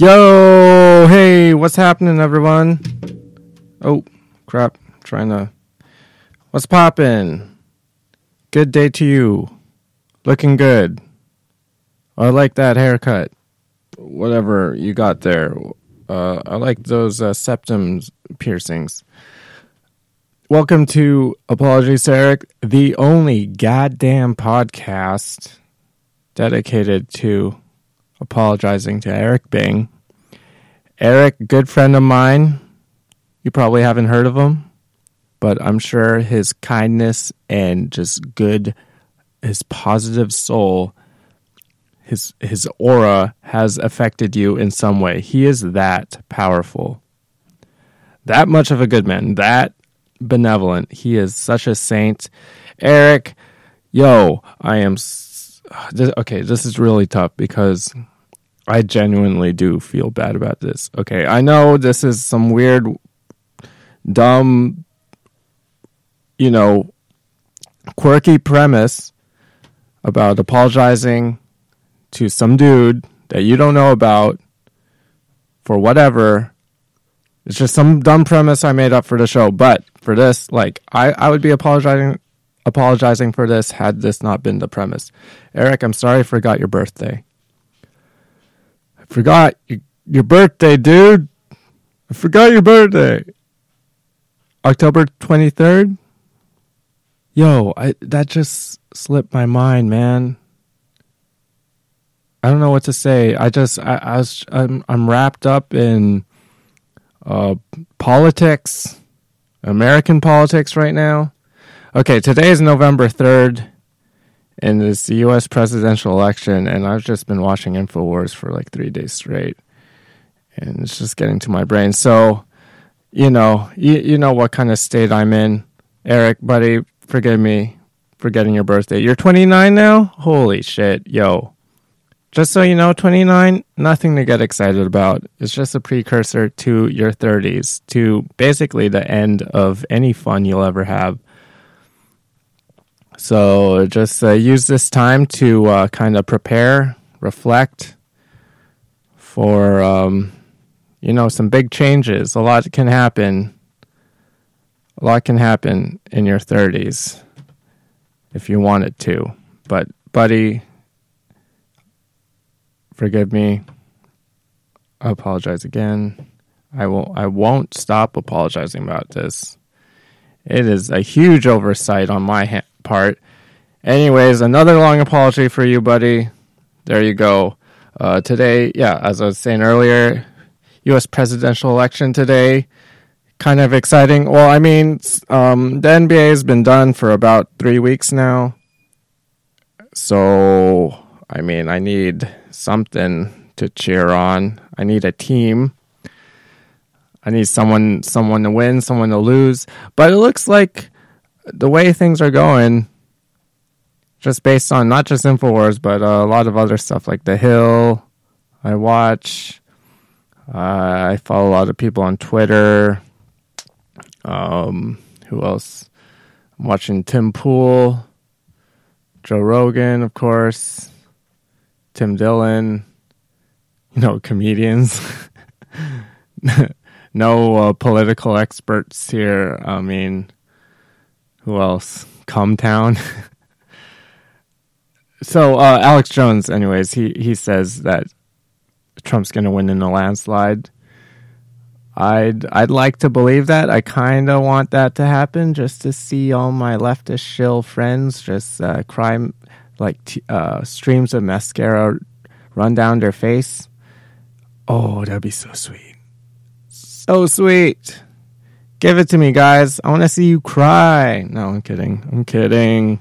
Yo, hey, what's happening, everyone? Oh, crap. trying to. What's poppin'? Good day to you. Looking good. I like that haircut. Whatever you got there. Uh, I like those uh, septum piercings. Welcome to Apologies, Eric, the only goddamn podcast dedicated to apologizing to Eric Bing. Eric, good friend of mine. You probably haven't heard of him, but I'm sure his kindness and just good, his positive soul, his his aura has affected you in some way. He is that powerful. That much of a good man. That benevolent. He is such a saint. Eric, yo, I am this, okay, this is really tough because I genuinely do feel bad about this. Okay, I know this is some weird, dumb, you know, quirky premise about apologizing to some dude that you don't know about for whatever. It's just some dumb premise I made up for the show. But for this, like, I, I would be apologizing apologizing for this had this not been the premise. Eric, I'm sorry I forgot your birthday. I forgot your, your birthday, dude. I forgot your birthday. October 23rd? Yo, I that just slipped my mind, man. I don't know what to say. I just I, I was I'm I'm wrapped up in uh politics, American politics right now. Okay, today is November 3rd, and it's the U.S. presidential election, and I've just been watching InfoWars for like three days straight, and it's just getting to my brain. So, you know, you, you know what kind of state I'm in. Eric, buddy, forgive me for getting your birthday. You're 29 now? Holy shit, yo. Just so you know, 29, nothing to get excited about. It's just a precursor to your 30s, to basically the end of any fun you'll ever have. So just uh, use this time to uh, kind of prepare, reflect for, um, you know, some big changes. A lot can happen. A lot can happen in your 30s if you want it to. But, buddy, forgive me. I apologize again. I will. I won't stop apologizing about this. It is a huge oversight on my ha- part. Anyways, another long apology for you, buddy. There you go. Uh, today, yeah, as I was saying earlier, U.S. presidential election today. Kind of exciting. Well, I mean, um, the NBA has been done for about three weeks now. So, I mean, I need something to cheer on. I need a team. I need someone someone to win, someone to lose. But it looks like the way things are going, just based on not just Infowars, but a lot of other stuff like The Hill. I watch. Uh, I follow a lot of people on Twitter. Um, who else? I'm watching Tim Pool, Joe Rogan, of course, Tim Dillon. You know, comedians. no uh, political experts here. I mean, who else? Cumtown. so uh, Alex Jones, anyways, he he says that Trump's going to win in a landslide. I'd I'd like to believe that. I kind of want that to happen, just to see all my leftist shill friends just uh, cry like t- uh, streams of mascara run down their face. Oh, that'd be so sweet, so sweet. Give it to me, guys. I want to see you cry. No, I'm kidding. I'm kidding.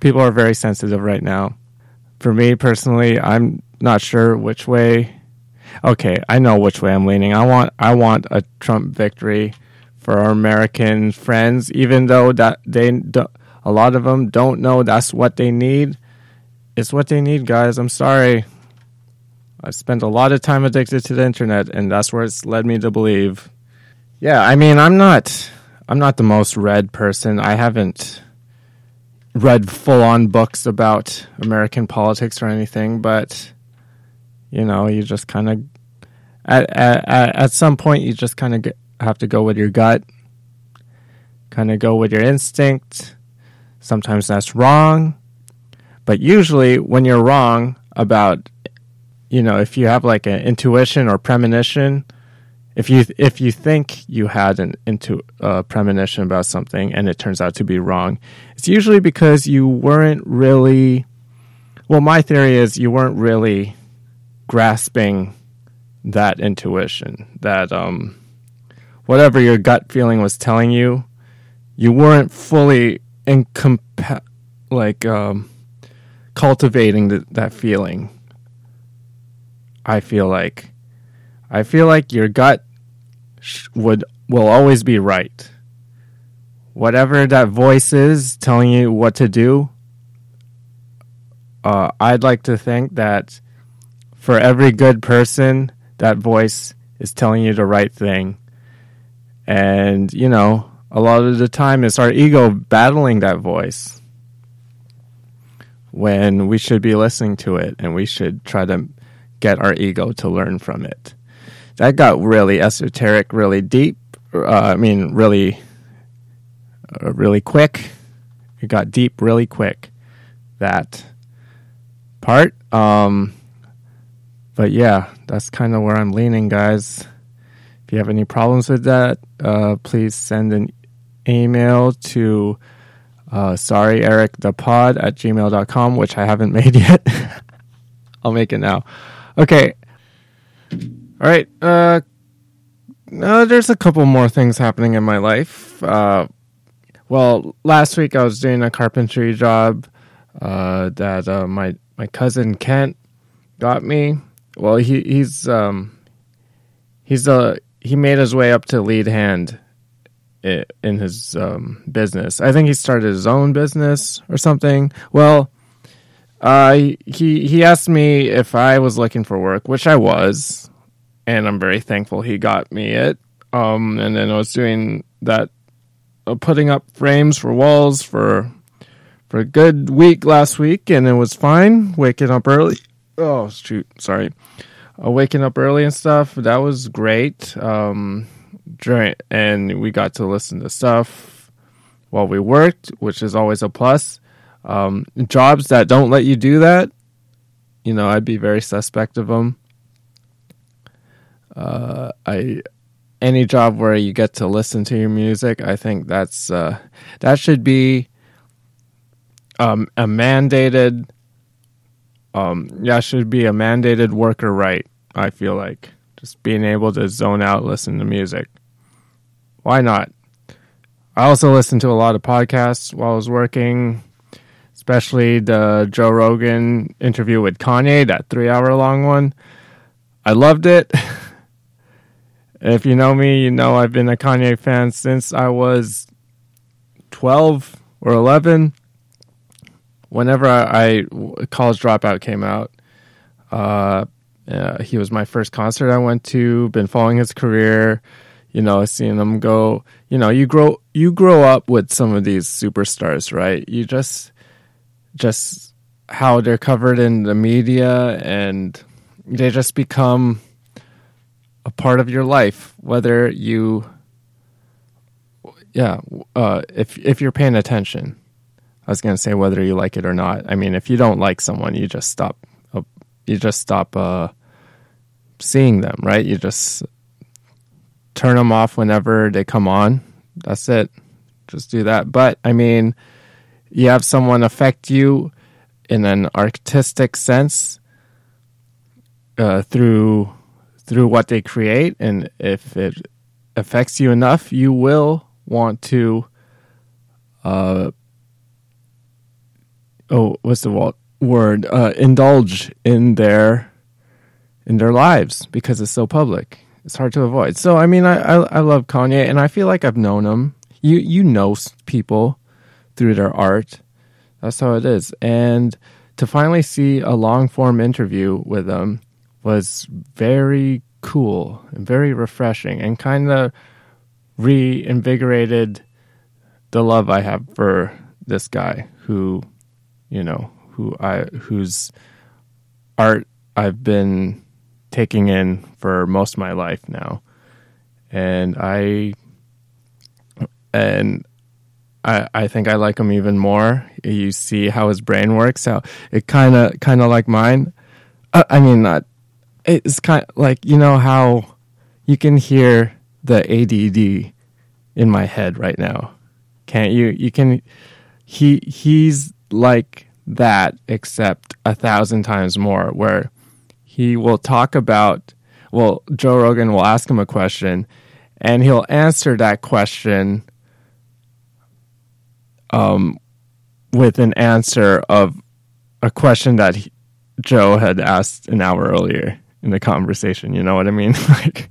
People are very sensitive right now. For me personally, I'm not sure which way. Okay, I know which way I'm leaning. I want I want a Trump victory for our American friends, even though that they a lot of them don't know that's what they need. It's what they need, guys. I'm sorry. I've spent a lot of time addicted to the internet, and that's where it's led me to believe yeah, I mean, I'm not I'm not the most read person. I haven't read full on books about American politics or anything, but you know, you just kind of at at, at some point you just kind of have to go with your gut, kind of go with your instinct. Sometimes that's wrong, but usually when you're wrong about, you know, if you have like an intuition or premonition, if you if you think you had an into uh, premonition about something and it turns out to be wrong, it's usually because you weren't really. Well, my theory is you weren't really grasping that intuition, that um, whatever your gut feeling was telling you, you weren't fully incompa- like um, cultivating that feeling. I feel like, I feel like your gut sh- would will always be right. Whatever that voice is telling you what to do, uh, I'd like to think that for every good person, that voice is telling you the right thing. And, you know, a lot of the time it's our ego battling that voice when we should be listening to it and we should try to get our ego to learn from it. That got really esoteric, really deep. Uh, I mean, really, uh, really quick. It got deep really quick. That part. Um, but yeah, that's kind of where I'm leaning, guys. If you have any problems with that, uh, please send an email to uh, pod at gmail.com which i haven't made yet i'll make it now okay all right uh, uh, there's a couple more things happening in my life uh, well last week i was doing a carpentry job uh, that uh, my my cousin kent got me well he he's um he's a he made his way up to lead hand in his um, business. I think he started his own business or something. Well, uh, he he asked me if I was looking for work, which I was, and I'm very thankful he got me it. Um, and then I was doing that, uh, putting up frames for walls for for a good week last week, and it was fine. Waking up early. Oh shoot, sorry. Uh, waking up early and stuff. That was great. Um, during, and we got to listen to stuff while we worked, which is always a plus. Um, jobs that don't let you do that, you know, I'd be very suspect of them. Uh, I any job where you get to listen to your music, I think that's uh, that should be um, a mandated. Um, yeah, should be a mandated worker right. I feel like just being able to zone out, listen to music. Why not? I also listened to a lot of podcasts while I was working, especially the Joe Rogan interview with Kanye, that three hour long one. I loved it. if you know me, you know I've been a Kanye fan since I was 12 or 11. Whenever I, I college dropout came out, uh, uh, he was my first concert I went to. Been following his career you know, seeing them go, you know, you grow you grow up with some of these superstars, right? You just just how they're covered in the media and they just become a part of your life whether you yeah, uh, if if you're paying attention. I was going to say whether you like it or not. I mean, if you don't like someone, you just stop uh, you just stop uh, seeing them, right? You just turn them off whenever they come on. That's it. Just do that. But I mean, you have someone affect you in an artistic sense uh, through through what they create, and if it affects you enough, you will want to. Uh, oh, what's the word? Uh, indulge in their in their lives because it's so public it's hard to avoid. So I mean, I, I, I love Kanye, and I feel like I've known him. You you know people through their art. That's how it is. And to finally see a long form interview with him was very cool and very refreshing, and kind of reinvigorated the love I have for this guy who, you know, who I whose art I've been taking in for most of my life now. And I and I I think I like him even more. You see how his brain works. How it kind of kind of like mine. Uh, I mean, not. It's kind of like you know how you can hear the ADD in my head right now. Can't you? You can. He he's like that, except a thousand times more. Where he will talk about. Well, Joe Rogan will ask him a question, and he'll answer that question um, with an answer of a question that he, Joe had asked an hour earlier in the conversation. You know what I mean? like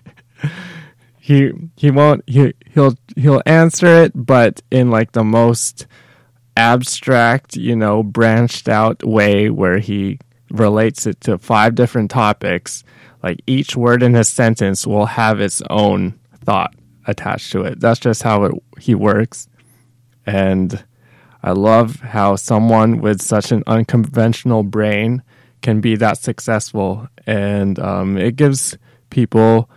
he he won't he he'll he'll answer it, but in like the most abstract, you know, branched out way where he relates it to five different topics. Like each word in his sentence will have its own thought attached to it. That's just how it, he works. And I love how someone with such an unconventional brain can be that successful. And um, it gives people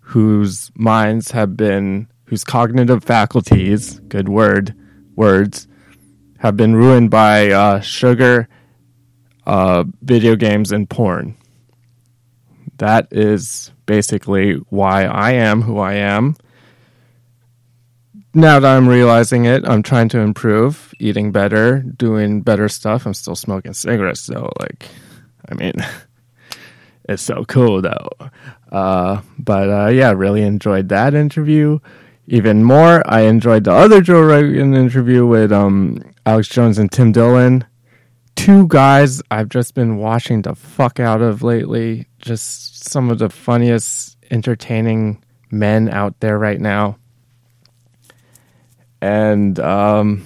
whose minds have been, whose cognitive faculties, good word, words, have been ruined by uh, sugar, uh, video games, and porn. That is basically why I am who I am now that I'm realizing it, I'm trying to improve, eating better, doing better stuff. I'm still smoking cigarettes though. Like, I mean, it's so cool though. Uh, but uh, yeah, really enjoyed that interview. Even more, I enjoyed the other Joe Rogan interview with um, Alex Jones and Tim Dillon. Two guys I've just been watching the fuck out of lately. Just some of the funniest, entertaining men out there right now and um,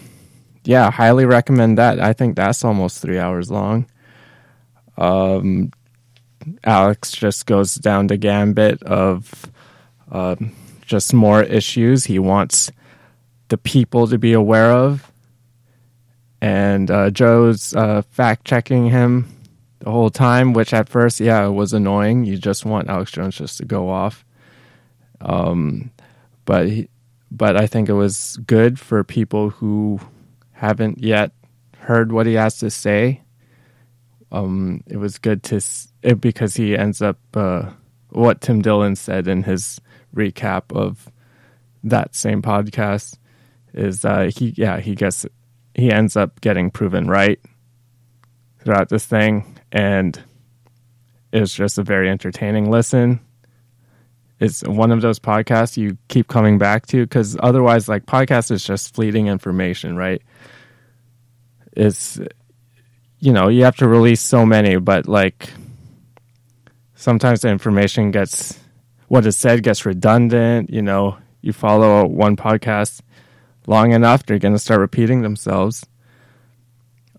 yeah, highly recommend that. I think that's almost three hours long. Um, Alex just goes down the gambit of uh, just more issues he wants the people to be aware of. And uh, Joe's uh, fact checking him the whole time, which at first, yeah, it was annoying. You just want Alex Jones just to go off. Um, but he, but I think it was good for people who haven't yet heard what he has to say. Um, it was good to it, because he ends up uh, what Tim Dillon said in his recap of that same podcast is uh, he yeah he gets he ends up getting proven right throughout this thing and it's just a very entertaining listen. It's one of those podcasts you keep coming back to because otherwise like podcast is just fleeting information right? It's you know you have to release so many but like sometimes the information gets what is said gets redundant you know? You follow one podcast long enough they're going to start repeating themselves.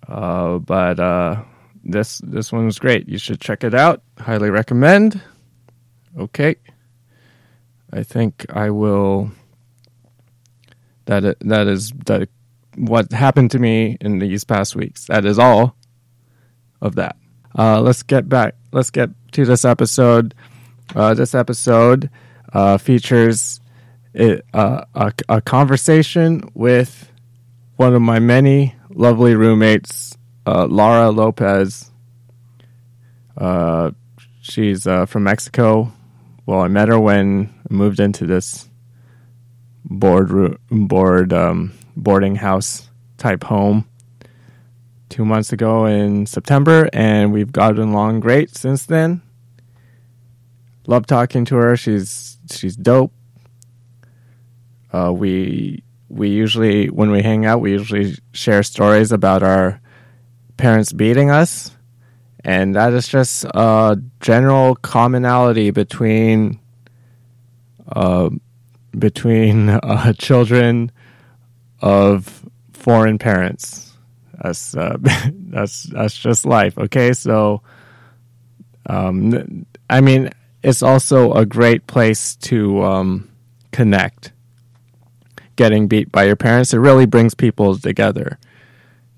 Uh, but uh, this this one was great. You should check it out. Highly recommend. Okay. I think I will. That that is that what happened to me in these past weeks. That is all of that. Uh, let's get back. Let's get to this episode. Uh, this episode uh, features it, uh, a, a conversation with one of my many lovely roommates, uh, Laura Lopez. Uh, she's from Mexico well, I met her when I moved into this board board um, boarding house type home two months ago in September, and we've gotten along great since then. Love talking to her. She's she's dope. Uh, we we usually when we hang out, we usually share stories about our parents beating us and that is just a general commonality between uh, between uh, children of foreign parents. That's uh, that's that's just life. Okay, so um, I mean, it's also a great place to um, connect. Getting beat by your parents, it really brings people together.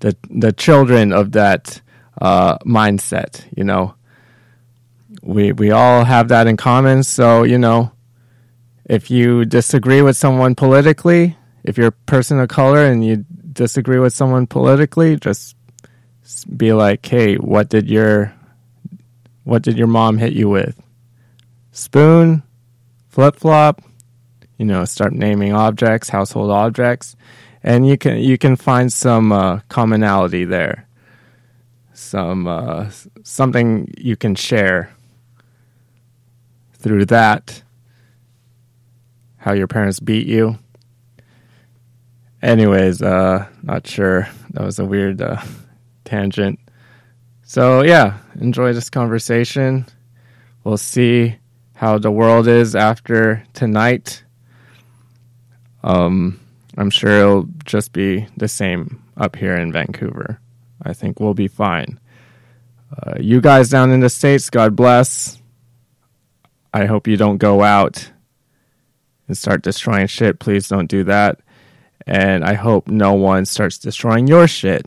The the children of that uh, mindset, you know. we we all have that in common. So you know, if you disagree with someone politically, if you're a person of color and you disagree with someone politically, just be like, "Hey, what did your what did your mom hit you with? Spoon, flip flop." You know, start naming objects, household objects, and you can you can find some uh, commonality there. Some uh, something you can share through that. How your parents beat you. Anyways, uh, not sure. That was a weird uh, tangent. So yeah, enjoy this conversation. We'll see how the world is after tonight. Um, I'm sure it'll just be the same up here in Vancouver. I think we'll be fine. Uh, you guys down in the States, God bless. I hope you don't go out and start destroying shit. Please don't do that. And I hope no one starts destroying your shit.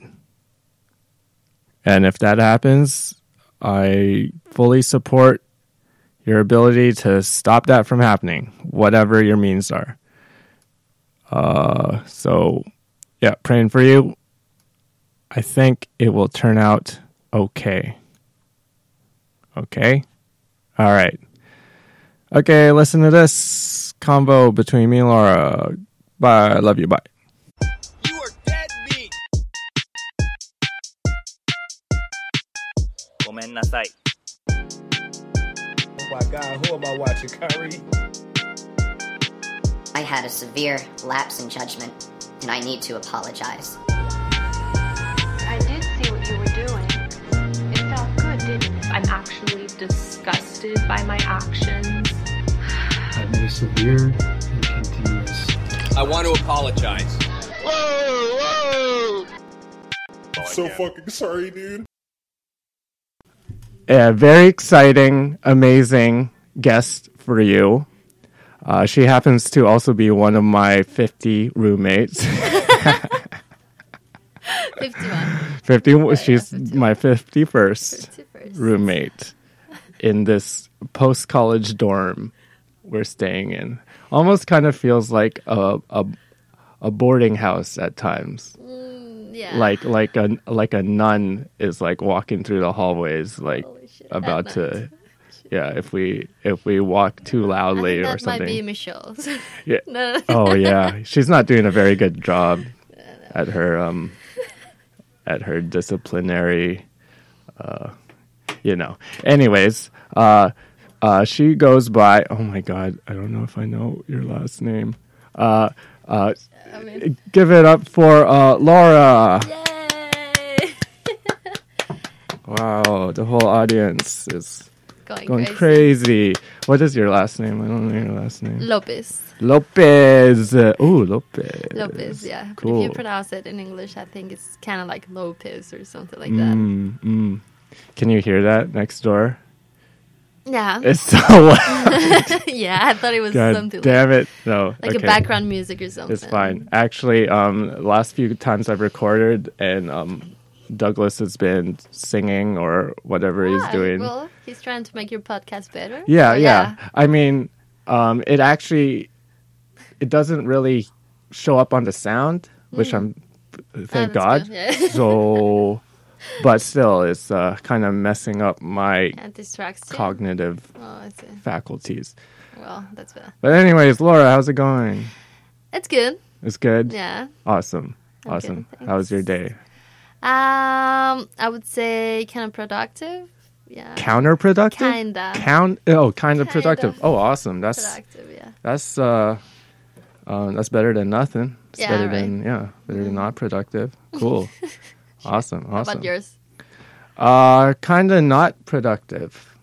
And if that happens, I fully support your ability to stop that from happening, whatever your means are. Uh, so, yeah, praying for you. I think it will turn out okay. Okay? All right. Okay, listen to this combo between me and Laura. Bye. Love you. Bye. You are dead meat. ごめんなさい。 Oh my god, who am I watching? Kyrie? I had a severe lapse in judgment, and I need to apologize. I did see what you were doing. It felt good, didn't it? I'm actually disgusted by my actions. I made a severe and continuous I want to apologize. So fucking sorry, dude. a very exciting, amazing guest for you. Uh, she happens to also be one of my 50 roommates. 51. 50, she's my 51st 51st. roommate in this post college dorm we're staying in. Almost kind of feels like a, a, a boarding house at times. Yeah. Like like a like a nun is like walking through the hallways like shit, about to yeah if we if we walk too loudly or that something might be Michelle's. yeah no. oh yeah she's not doing a very good job at her um at her disciplinary uh you know anyways uh uh she goes by oh my god i don't know if i know your last name uh uh I mean, give it up for uh laura yay! wow the whole audience is Going, going crazy. crazy. what is your last name i don't know your last name Lopez. lopez ooh lopez Lopez, yeah. But if you pronounce it in English, I think it's kind of like Lopez or something like that. Mm, mm. Can you hear that next door? Yeah. It's so loud. yeah, I thought it was God something damn it. No. like, like okay. a background music or something. It's fine. Actually, um, last few times I've recorded and um, Douglas has been singing or whatever he's Ah, doing. Well, he's trying to make your podcast better. yeah, So, yeah, I mean, um, it actually it doesn't really show up on the sound, which I'm thank Mm. Ah, God. yeah. so, but still, it's uh, kind of messing up my And distracts you. cognitive Oh, faculties. Well, that's bad. But anyways, Laura, how's it going? It's good. It's good. Yeah. Awesome. I'm awesome. good, How was your day? Um, I would say kind of productive. Yeah. Counterproductive. Kinda. Count. Oh, kind of productive. Oh, awesome. That's productive, yeah. that's uh, uh, that's better than nothing. It's Yeah, better right. than yeah, better than not productive. Cool. awesome. How Awesome. about yours? Uh, kind of not productive.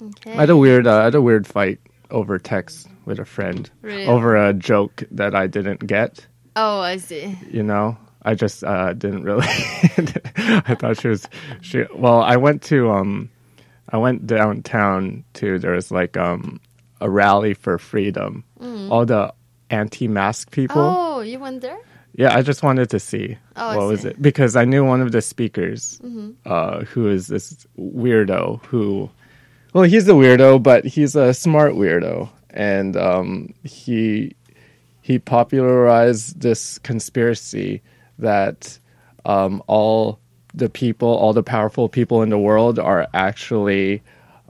Okay. I had a weird, uh, I had a weird fight over text with a friend Really? over a joke that I didn't get. Oh, I see. you know i just uh didn't really i thought she was she well i went to um i went downtown to there was like um a rally for freedom all the anti-mask people Mm. Oh, you went there? Yeah i just wanted to see Oh, what was it because i knew one of the speakers Mm-hmm. uh who is this weirdo who well, he's a weirdo, but he's a smart weirdo, and um, he he popularized this conspiracy that um, all the people, all the powerful people in the world, are actually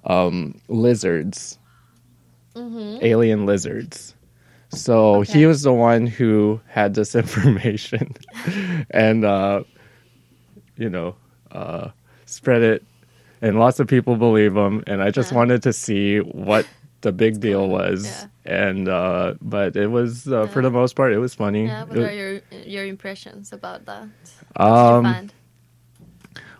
um, lizards, alien lizards. So he was the one who had this information, and uh, you know, uh, spread it, and lots of people believe him. And I just Yeah. wanted to see what the big deal was, Yeah. and uh, but it was uh, for the most part it was funny. Yeah, what It- are your your impressions about that? Um.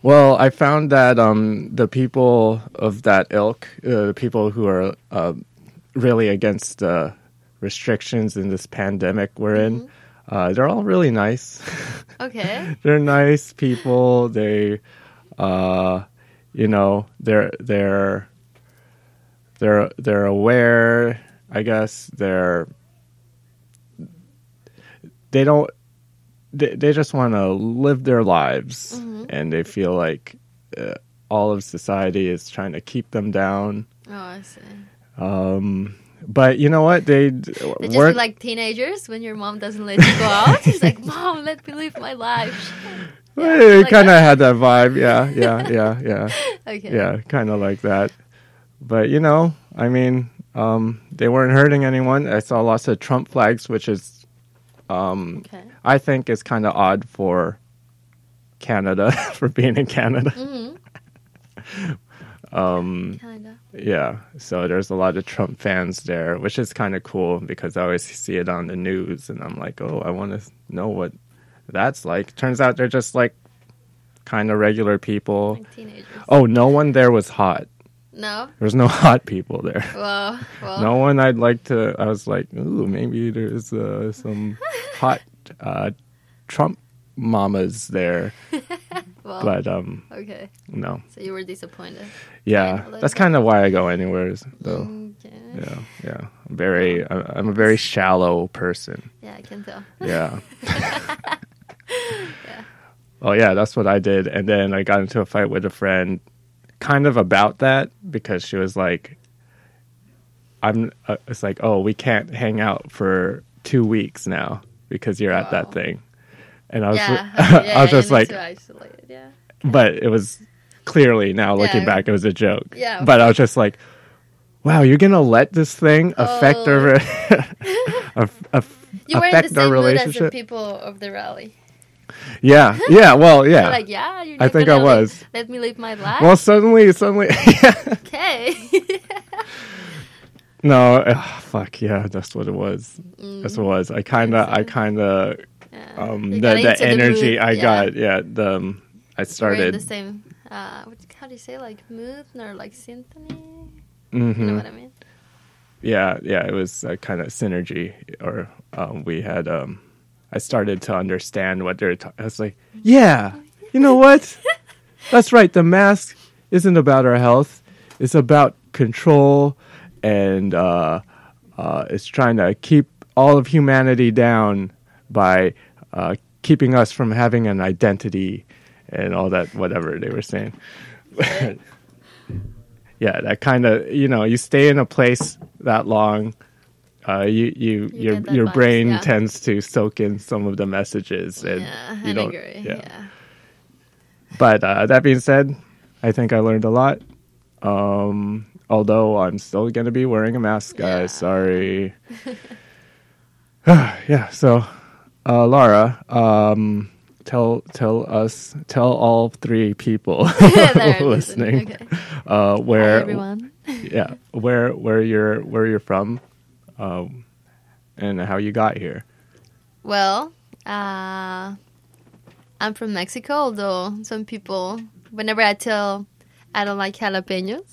Well, I found that um, the people of that ilk, uh, the people who are uh, really against uh, restrictions in this pandemic we're in, uh, they're all really nice. Okay. they're nice people. They, uh, you know, they're they're they're they're aware. I guess they're they don't they, they just want to live their lives and they feel like uh, all of society is trying to keep them down Oh, I see. um but you know what They they just like teenagers when your mom doesn't let you go out. She's like, "Mom, let me live my life." they like kind of had that vibe yeah yeah yeah yeah Okay. yeah kind of like that but you know i mean um they weren't hurting anyone i saw lots of trump flags which is um Okay. i think is kind of odd for canada for being in canada Kinda. Yeah, so there's a lot of Trump fans there, which is kind of cool because I always see it on the news, and I'm like, oh, I want to know what that's like. Turns out they're just like kind of regular people. Like teenagers. Oh, no one there was hot. No. There was no hot people there. Well. Well. No one I'd like to. I was like, ooh, maybe there's uh, some hot uh, Trump mamas there, Well. but um, okay. no. So you were disappointed. Yeah, that's kind of why I go anywhere, though. Okay. Yeah, yeah. I'm very, I'm a very shallow person. Yeah, I can tell. Yeah. yeah. Oh yeah, that's what I did, and then I got into a fight with a friend, kind of about that because she was like, "I'm." Uh, it's like, oh, we can't hang out for two weeks now because you're at that thing, and I was, Yeah. yeah I was just like, to isolate it, yeah. but it was clearly now looking Yeah. back, it was a joke. Yeah, But I was just like, wow, you're gonna let this thing oh. affect Oh. our You were in the affect our same mood as the relationship? people of the rally. Yeah, yeah. Well, yeah. You're like, yeah, you're I think I was. Let me live my life. well, suddenly, suddenly, okay. no, fuck yeah, that's what it was. Mm, that's what it was. I kind of, I kind of, Yeah. um, the, the energy mood, I yeah. got, yeah, the, um, I started. the same. Uh, what, how do you say like mood or like symphony? mhm. You know what I mean? yeah yeah it was a kind of synergy or um, we had um i started to understand what they're ta- i was like yeah you know what that's right the mask isn't about our health it's about control and uh uh it's trying to keep all of humanity down by uh keeping us from having an identity and all that whatever they were saying yeah, that kind of you know you stay in a place that long, uh, you you, You your your brain yeah. tends to soak in some of the messages and Yeah, you I don't. agree. Yeah. Yeah. But uh, that being said, I think I learned a lot. Um, although I'm still gonna be wearing a mask, guys. Yeah. Sorry. yeah. So, uh, Laura, um, tell tell us tell all three people listening Okay. uh, Hi, where everyone. yeah where where you're where you're from um and how you got here Well, uh, I'm from Mexico, although some people, whenever I tell I don't like jalapenos,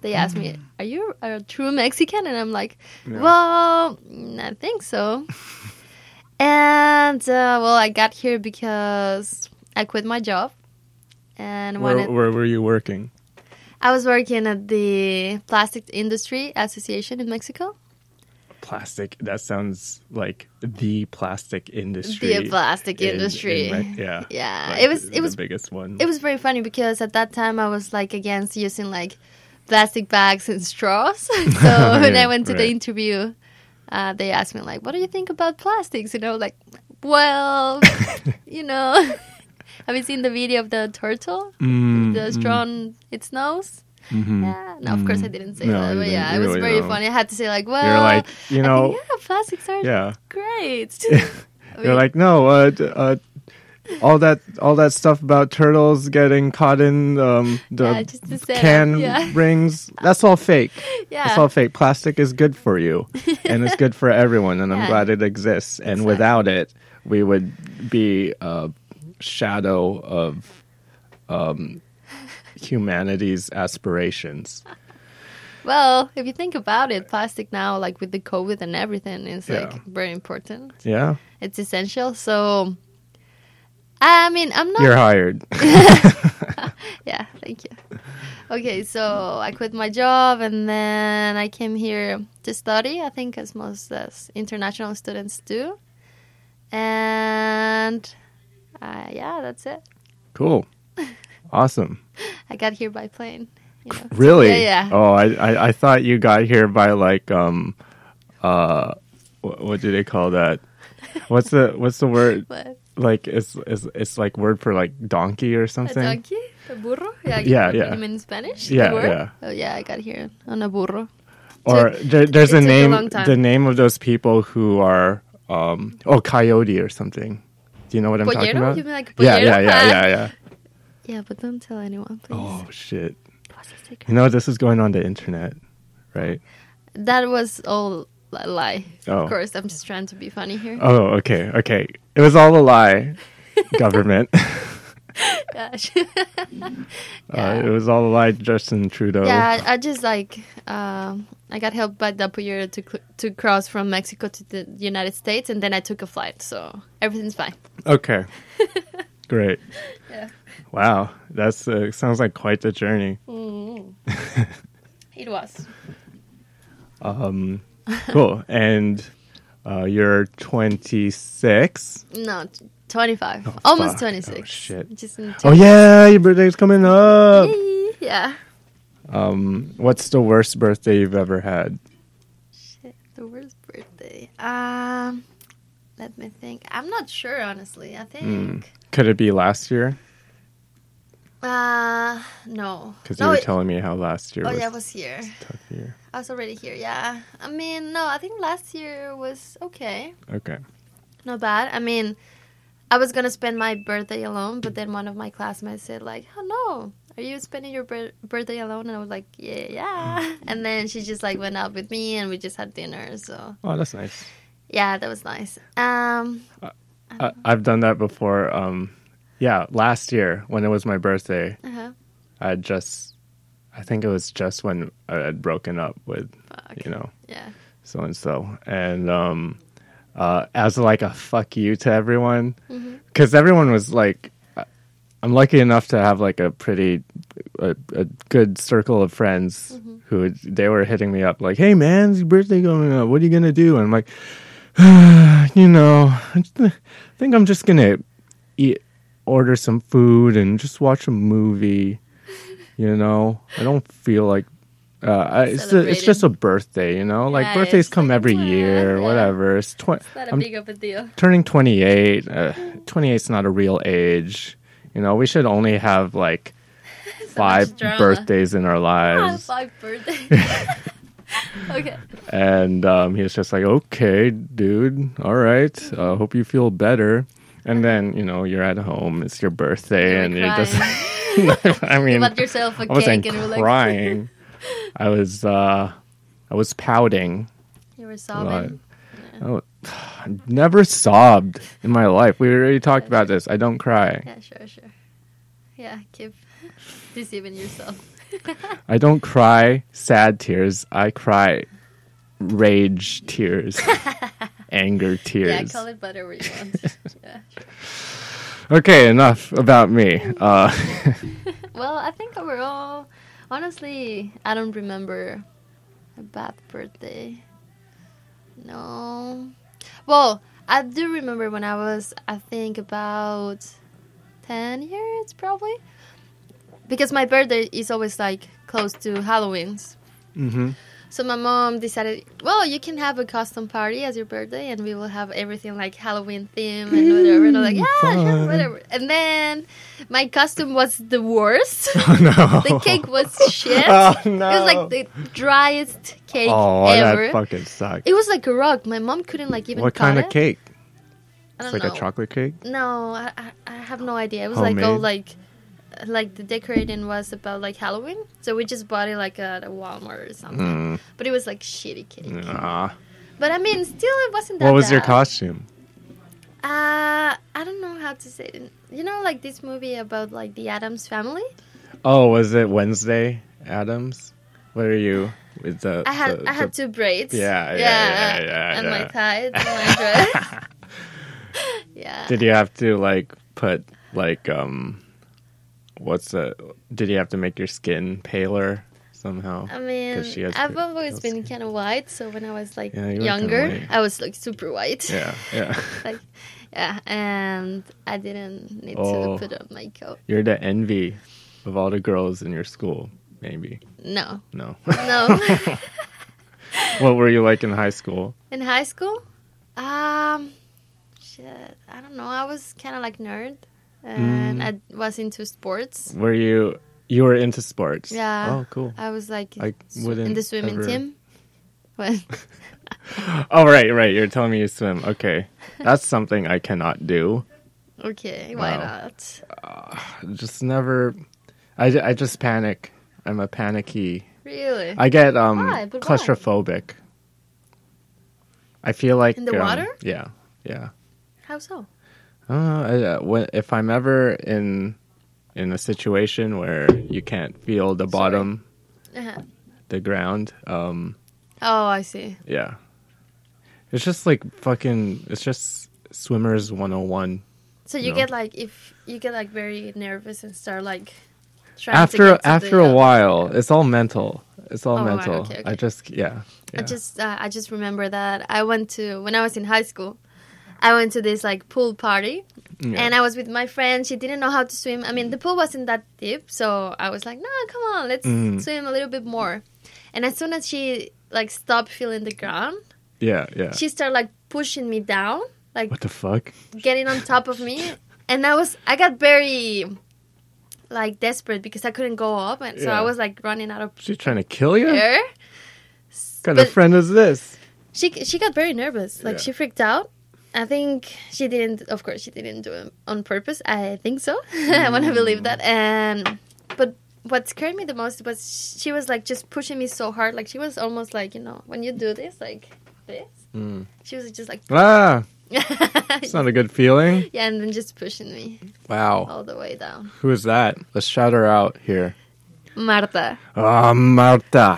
they ask me, Are you a true Mexican? And I'm like. Well, mm, I think so. And, uh, well, I got here because I quit my job. And where, wanted, where were you working I was working at the Plastic Industry Association in Mexico. plastic that sounds like the plastic industry The plastic in- in industry. Me- yeah Yeah, like it was- it the was- biggest one it was very funny because at that time I was like against using like plastic bags and straws. so when I went to the interview, uh, they asked me like, "What do you think about plastics?" You know, like, well, you know, have you seen the video of the turtle, Mm, the straw on its nose? mhm. Yeah, no, of course I didn't say No, that, but yeah, it was really very know. funny. I had to say like, well, You're like, you know, think, yeah, plastics are yeah. great. I You're like, no, uh, uh, all that, all that stuff about turtles getting caught in um, the Yeah, setup, can yeah. rings. That's all fake. yeah, That's all fake. Plastic is good for you, and it's good for everyone, and I'm glad it exists. And Exactly. without it, we would be a shadow of um, humanity's aspirations. Well, if you think about it, plastic now, like with the COVID and everything, is like very important. Yeah, It's essential. So, I mean, I'm not. you're hired. Yeah, thank you. Okay, so I quit my job and then I came here to study. I think as most as international students do, and uh, yeah, that's it. cool, awesome. I got here by plane. You know. Really? Yeah, yeah. Oh, I, I I thought you got here by like um, uh, what, what do they call that? What's the what's the word? But Like it's it's it's like word for like donkey or a something. donkey, a burro. Yeah, Yeah, you- yeah. In Spanish? Yeah, yeah. Oh yeah, I got here on a burro. Or Took- there, there's a took a name, the name of those people who are um, oh coyote or something. Do you know what I'm talking about? You mean like yeah, yeah, yeah, Ah. yeah, yeah. Yeah, but don't tell anyone, please. Oh shit! You know this is going on the internet, right? That was all a lie. Oh. Of course, I'm just trying to be funny here. Oh, okay, okay. It was all a lie, government. Gosh. uh, it was all a lie, Justin Trudeau. yeah, I, I just like um, I got helped by the Pollero to to cross from Mexico to the United States, and then I took a flight, so everything's fine. Okay. Great. Yeah. Wow, that's uh, sounds like quite the journey. It was. Um, cool. and uh, you're 26. No, t- 25. Almost fuck. 26. Oh, shit. Just in Oh yeah, your birthday's coming up. Yay. Yeah. Um, what's the worst birthday you've ever had? Shit, the worst birthday. Um, let me think. I'm not sure, honestly. I think. Could it be last year? Uh, no. Because no, you were it- telling me how last year Oh was yeah, I was here. tough year. I was already here. Yeah. I mean, no. I think last year was okay. Okay. Not bad. I mean, I was gonna spend my birthday alone, but then one of my classmates said like, "Oh no, are you spending your bir- birthday alone?" And I was like, "Yeah, yeah." And then she just like went out with me, and we just had dinner. So Oh, that's nice. yeah, that was nice. Um, I, I've done that before. Um, yeah, last year when it was my birthday, uh-huh. I just, I think it was just when I had broken up with, Fuck. you know, Yeah. so and so, and um, uh, as like a fuck you to everyone, Mm-hmm. because everyone was like, I- I'm lucky enough to have like a pretty, a, a good circle of friends Mm-hmm. who they were hitting me up like, hey man, it's your birthday coming up. What are you gonna do? And I'm like, you know, I I think I'm just gonna eat, order some food, and just watch a movie. You know, I don't feel like uh, I, it's a, it's just a birthday. You know, like birthdays it's come like, every year, yeah. whatever. It's twenty. Not a I'm big of a deal. turning 28. Uh, 28 is not a real age. You know, we should only have like five birthdays in our lives. five birthdays. okay. And um, he was just like, okay, dude, all right. Uh, hope you feel better. And then, you know, you're at home, it's your birthday, You and were you're just, crying. I You mean, bought yourself a I wasn't cake and you were like, crying. I was, uh, I was pouting. you were sobbing. Oh, I never sobbed in my life. We already talked about this. I don't cry. Yeah, sure, sure. Yeah, keep deceiving yourself. I don't cry sad tears. I cry rage tears, anger tears. Yeah, call it whatever you want. yeah. Okay, enough about me. Uh, Well, I think overall, honestly, I don't remember a bad birthday. No. Well, I do remember when I was, I think, about 10 years, probably. Because my birthday is always like close to Halloween's. Mm-hmm. So my mom decided, well, you can have a custom party as your birthday, and we will have everything like Halloween theme and whatever. And I'm like, yeah, sure, whatever. And then my costume was the worst. Oh no. the cake was shit. Oh no. It was like the driest cake oh, ever. that fucking sucked. it was like a rock. My mom couldn't like even What kind it. of cake? I It's like know. a chocolate cake. No, I, I, I have no idea. It was oh, like all like, like the decorating was about like Halloween, so we just bought it like at a Walmart or something. Mm. But it was like shitty cake. Ah. But I mean, still, it wasn't that. What was your costume? Uh, I don't know how to say it. You know, like this movie about like the Addams family. Oh, was it Wednesday Addams? What are you with the? I had the- I had the- two braids. Yeah, yeah, yeah, yeah, and yeah. my tights and my dress. yeah. Did you have to like put like um, what's the? Did you have to make your skin paler somehow? I mean, I've pretty always been kind of white, so when I was like Yeah, you younger. I was like super white. Yeah, yeah. like, yeah, and I didn't need Oh. to put on makeup. You're the envy of all the girls in your school. Maybe No, no. no. what were you like in high school? In high school, um, shit, I don't know. I was kind of like nerd, and I was into sports. Were you you were into sports? Yeah. Oh, cool. I was like I sw- in the swimming ever- team. What? Oh, right, right. You're telling me you swim. Okay, that's something I cannot do. okay, why Wow. not? Just never. I, I just panic. I'm a panicky. Really? I get um Why? But why? claustrophobic. I feel like In the um, water? Yeah, yeah. How so? Uh, I, uh, if I'm ever in in a situation where you can't feel the bottom, Uh-huh. the ground, um, Oh, I see. yeah, it's just like fucking. It's just swimmers 101. So you No. get like if you get like very nervous and start like trying After after a while, it's all mental. It's all Oh, right, mental. okay, I just yeah. yeah. I just uh, I just remember that I went to when I was in high school. I went to this like pool party, Yeah. and I was with my friend. She didn't know how to swim. I mean, the pool wasn't that deep, so I was like, "No, come on, let's Mhm. swim a little bit more." And as soon as she like stopped feeling the ground, yeah, yeah. she started like pushing me down, like what the fuck? getting on top of me, and I was I got very like desperate because I couldn't go up, and so Yeah. I was like running out of She's trying to kill you? air. What kind of friend is this? she she got very nervous like Yeah. she freaked out i think she didn't of course she didn't do it on purpose i think so i want to believe that and but what scared me the most was she was like just pushing me so hard like she was almost like you know when you do this like this Mm. she was just like Ah, it's not a good feeling. yeah and then just pushing me Wow. all the way down Who is that? Let's shout her out here. marta Ah, Marta.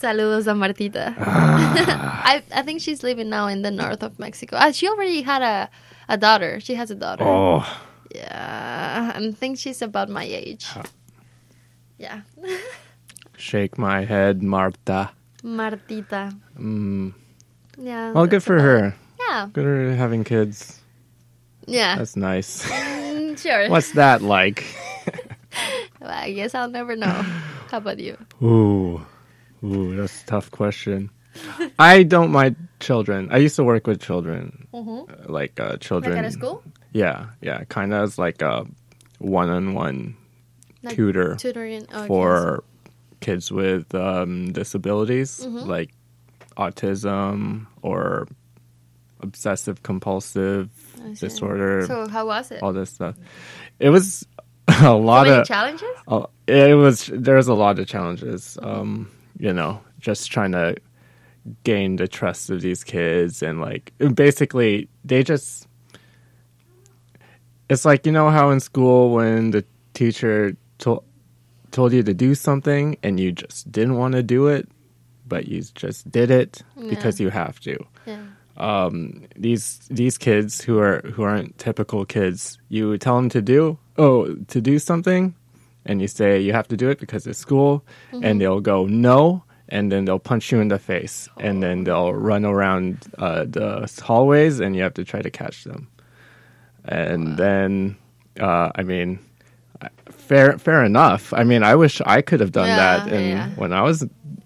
Saludos a martita Ah. I, I think she's living now in the north of mexico uh, she already had a, a daughter she has a daughter Oh, Yeah, I think she's about my age. Yeah, shake my head, Marta. Martita. Mm. Yeah. Well, good for her. it. Yeah, Good for having kids. yeah. That's nice. Mm, sure. What's that like? Well, I guess I'll never know. How about you? Ooh, ooh, that's a tough question. I don't mind children. I used to work with children, uh, like uh, Like children. at a school? Yeah, yeah, kind of as like a one-on-one Like tutor Tutoring okay, for kids with um, disabilities, Mm-hmm. like autism or obsessive compulsive disorder. So how was it? all this stuff. It was a So lot many of challenges? Oh, it was there was a lot of challenges. Um, you know, just trying to gain the trust of these kids and like basically they just it's like you know how in school when the teacher told told you to do something and you just didn't want to do it but you just did it because you have to Yeah. um, these these kids who are who aren't typical kids, you tell them to do oh to do something, and you say you have to do it because it's school, and they'll go no, and then they'll punch you in the face, and then they'll run around uh, the hallways, and you have to try to catch them, and then uh, I mean. fair fair enough. I mean, I wish I could have done Yeah, that in yeah. when I was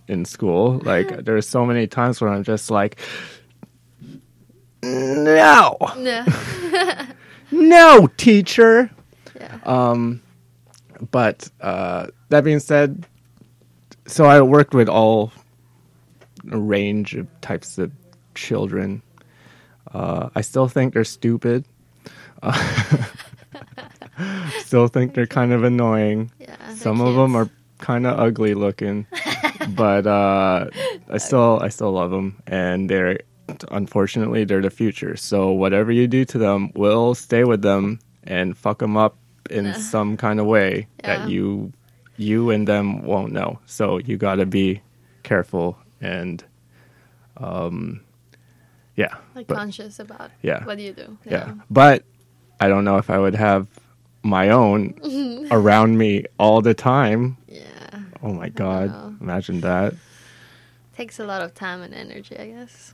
in school. Like there's so many times where I'm just like no. No. No, teacher. Yeah. Um but uh that being said, so I worked with all a range of types of children. Uh, I still think they're stupid. Uh, still think they're kind of annoying. Yeah. Some of them are kind of ugly looking, but uh, I still I still love them, and they're unfortunately they're the future. So whatever you do to them will stay with them and fuck them up in some kind of way Yeah. that you you and them won't know. So you got to be careful and um yeah. like but- conscious about Yeah. what you do. yeah. But I don't know if I would have my own around me all the time. Yeah. Oh my god. Imagine that. Takes a lot of time and energy, I guess.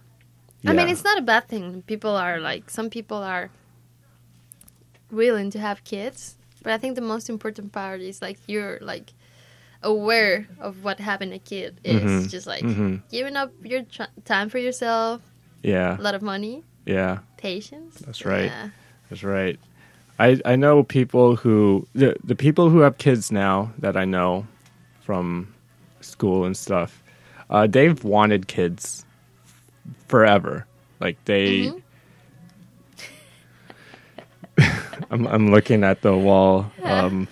I mean, it's not a bad thing. People are like, some people are willing to have kids, but I think the most important part is like you're like aware of what having a kid is. Mhm. Just like Mhm. giving up your tr- time for yourself, Yeah. a lot of money, Yeah. patience. That's right. Yeah. That's right. I I know people who the the people who have kids now that I know from school and stuff. Uh, they've wanted kids forever. Like they. Mm-hmm. I'm I'm looking at the wall um,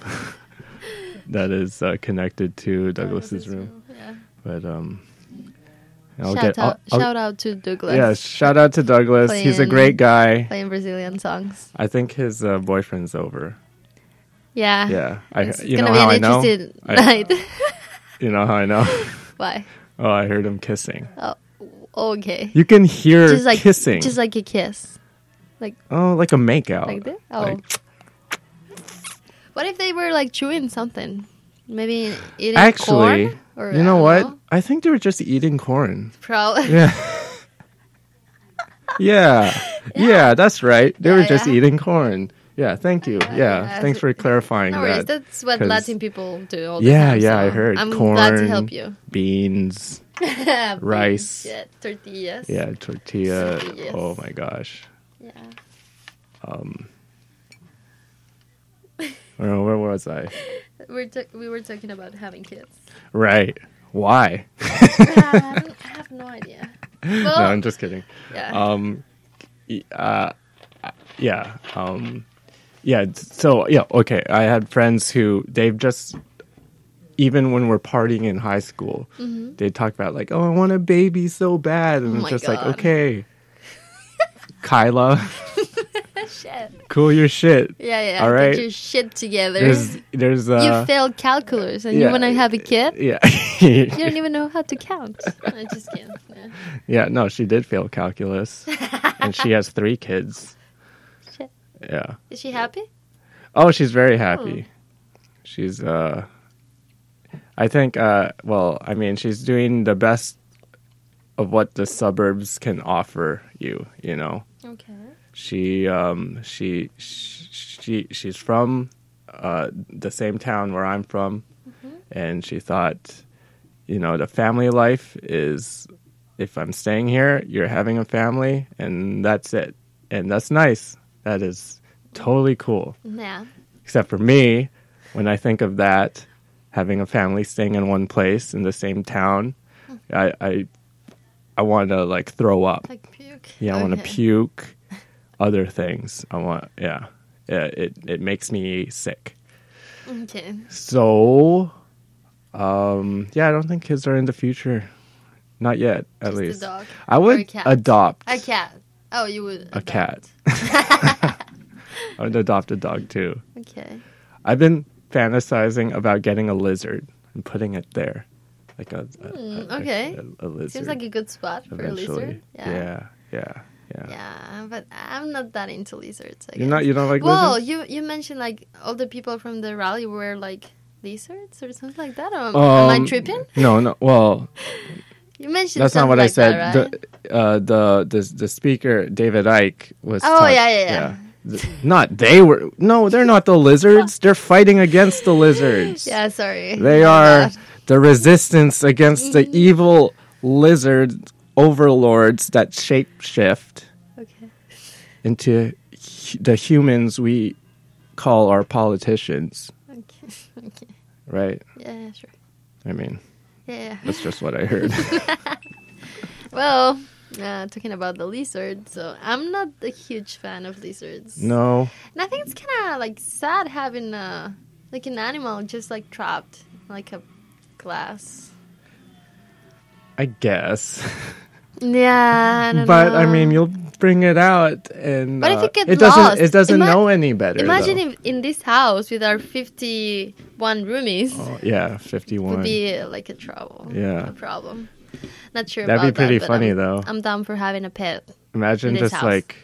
that is uh, connected to Douglas's room, Yeah. but um. I'll shout get. I'll- out, I'll- shout out to Douglas. yeah, shout out to Douglas. He's a great guy. Playing Brazilian songs. I think his uh, boyfriend's over. Yeah. Yeah, I, It's you gonna know be how an I know. I- night. You know how I know? Why? Oh, I heard him kissing. Oh, okay. You can hear just like kissing. just like a kiss, oh, like a makeout. like this. Oh, Like- what if they were like chewing something? Maybe eating Actually, corn? Or, you know don't what? I think they were just eating corn. Probably. Yeah. yeah. Yeah, that's right. They Yeah, were just yeah. eating corn. Yeah, thank you. Yeah, yeah. thanks for clarifying No worries. that. That's what Latin people do all the Yeah, time. yeah, so I heard. I'm corn, glad to help you. beans, rice. Yeah, tortillas. yeah, tortilla. Tortillas. Oh my gosh. Yeah. Um, I don't know, where was I? We're ta- we were talking about having kids. Right. Why? I, I, have no idea. Well, no, I'm just kidding. yeah. Um, uh, yeah. Um, yeah. So yeah. Okay. I had friends who they've just even when we're partying in high school, they talk about like, oh, I want a baby so bad, and Mm-hmm. Oh it's just God. like, okay, Kyla, shit. cool your shit. Yeah, yeah. All Get your shit together. There's there's uh, you failed calculus and yeah. you want to have a kid? yeah. You don't even know how to count. I just can't. Yeah. Yeah, no, she did fail calculus, and she has three kids. Shit. Yeah. Is she happy? Oh, she's very happy. She's uh I think uh well, I mean, she's doing the best of what the suburbs can offer you, you know. Okay. She um she she she's from uh the same town where I'm from and she thought you know, the family life is if I'm staying here, you're having a family and that's it. And that's nice. That is totally cool Yeah. except for me when i think of that having a family staying in one place in the same town i i, I want to like throw up Like puke. yeah i want to Okay. puke other things i want yeah yeah it it makes me sick Okay. so um yeah i don't think kids are in the future not yet at Just a least dog i or a would cat? adopt A cat. Oh, you would. a adopt. cat i would adopt a dog too Okay. I've been fantasizing about getting a lizard and putting it there, like a, a, Hmm, a- okay. a, lizard. Seems like a good spot for a lizard. yeah, yeah, yeah. Yeah, but I'm not that into lizards. I You're guess. not. You don't like well, lizards? you you mentioned like all the people from the rally were like lizards or something like that. Am, am Um, I tripping? No, no. Well, You mentioned that's not what I said. That, right? The uh, the the the speaker David Icke was. oh talk- yeah, yeah, yeah, th- not they were. No, they're not the lizards. They're fighting against the lizards. Yeah, sorry. They are. The resistance against the evil lizard overlords that shapeshift Okay. into hu- the humans we call our politicians, Okay. Okay. right? Yeah, sure. I mean, Yeah. that's just what I heard. Well, uh, talking about the lizard, so I'm not a huge fan of lizards. no, And I think it's kind of like sad having a, like an animal just like trapped like a glass. I guess. Yeah, I but know. I mean, you'll bring it out, and But if uh, it gets it doesn't. lost, it doesn't ima- know any better. Imagine if in this house with our 51 roomies Oh, yeah, fifty-one. would be uh, like a trouble. Yeah. A problem. Not sure That'd be pretty that, funny, I'm, though. I'm down for having a pet. Imagine just house. like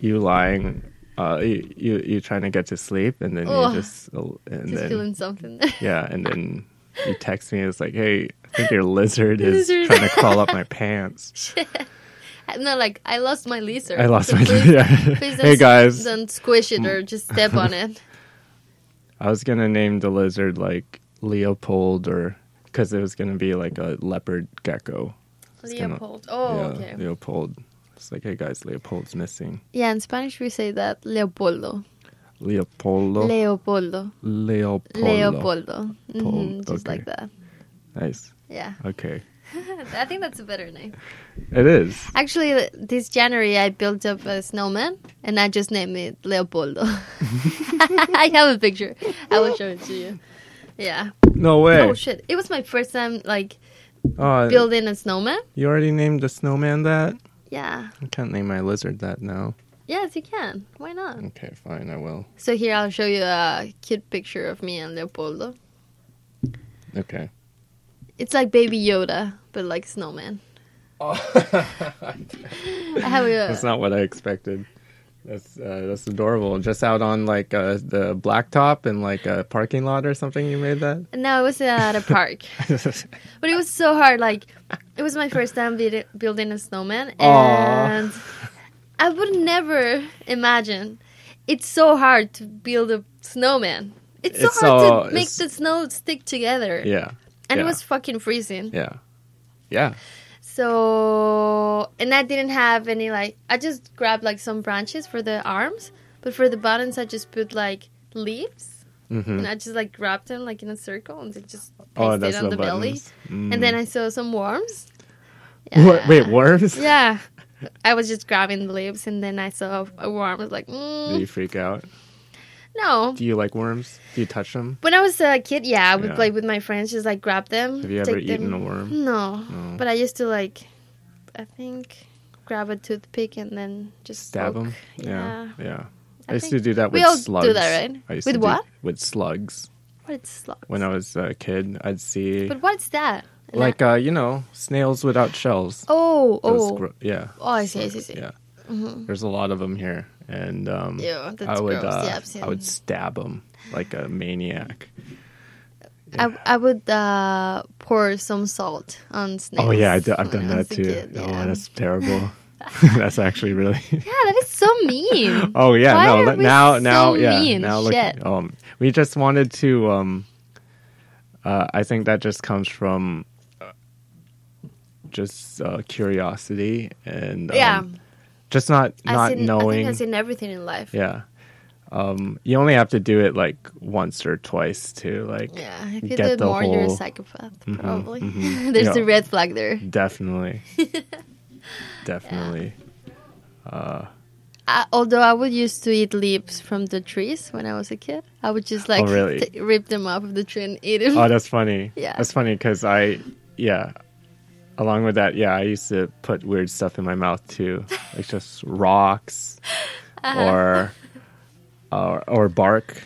you lying, uh, you, you you trying to get to sleep, and then Ugh. you just uh, and Just then feeling something. yeah, and then you text me. It's like, hey, I think your lizard is Lizard. trying to crawl up my pants. no, like I lost my lizard. I lost so my. please- Yeah. please hey guys, Don't squish it or mm. just step on it. I was gonna name the lizard like Leopold or because it was gonna be like a leopard gecko. Gonna- Leopold. Oh, yeah, okay. Leopold. It's like, hey guys, Leopold's missing. Yeah, in Spanish we say that Leopoldo. Leopoldo. Leopoldo. Leopoldo. Leopoldo. hmm Pold, just okay. like that. Nice. Yeah. Okay. I think that's a better name. It is. Actually, this January I built up a snowman and I just named it Leopoldo. I have a picture. I will show it to you. Yeah. No way. Oh shit! It was my first time like Oh, building a snowman. you already named the snowman that? Yeah. I can't name my lizard that now. Yes, you can. Why not? Okay, fine, I will. So here I'll show you a cute picture of me and Leopoldo. Okay. It's like Baby Yoda, but like snowman. Oh. I have a That's not what I expected. That's uh, that's adorable. Just out on like uh, the blacktop in like a parking lot or something. You made that. no, it was at a park, but it was so hard. Like it was my first time build- building a snowman, and I would never imagine it's so hard to build a snowman. It's so It's hard to make the snow stick together, yeah. and yeah. it was fucking freezing. Yeah. Yeah. So, and I didn't have any like, I just grabbed like some branches for the arms, but for the buttons, I just put like leaves. hmm And I just like wrapped them like in a circle and then just Oh, pasted on the, the, belly. Mm. And then I saw some worms. Wha- Wait, worms? Yeah. I was just grabbing the leaves and then I saw a worm. I was like, Do mm, you freak out? no. Do you like worms? Do you touch them? When I was a kid, yeah, I would Yeah. play with my friends, just like grab them. Have you ever eaten them. a worm? No. No. But I used to like, I think, grab a toothpick and then just Stab poke. them? Yeah. Yeah. I, I used to do that we with all do slugs. that, right? I used With to do- what? with slugs. What is slugs? When I was a kid, I'd see But what's that? Like uh, you know, snails without shells. oh, Those oh, gro- yeah. oh, I see, I see, I see. Yeah. There's a lot of them here, and um, Ew, that's I would uh, yeah. I would stab them like a maniac. I, I would uh, pour some salt on snails. Oh yeah, I do, I've done that too. kid, Oh, that's terrible. that's actually really. yeah, that is so mean. Oh yeah, Why no. are we now, so now, yeah. mean? Now look. Shit. Um, we just wanted to. Um, uh, I think that just comes from just uh, curiosity and um, yeah, just not I not seen, I knowing. think I've seen everything in life. Yeah. Um, you only have to do it like once or twice to like Yeah, if you Get do it more, you're a whole- psychopath. Mhm, Probably. mhm. There's Yeah. a red flag there. definitely, definitely. I, although I would used to eat leaves from the trees when I was a kid, I would just like Oh, really? t- rip them off of the tree and eat them. Oh, that's funny. Yeah. that's funny because I, yeah. Along with that, yeah, I used to put weird stuff in my mouth too, like just rocks Uh-huh. or, or or bark.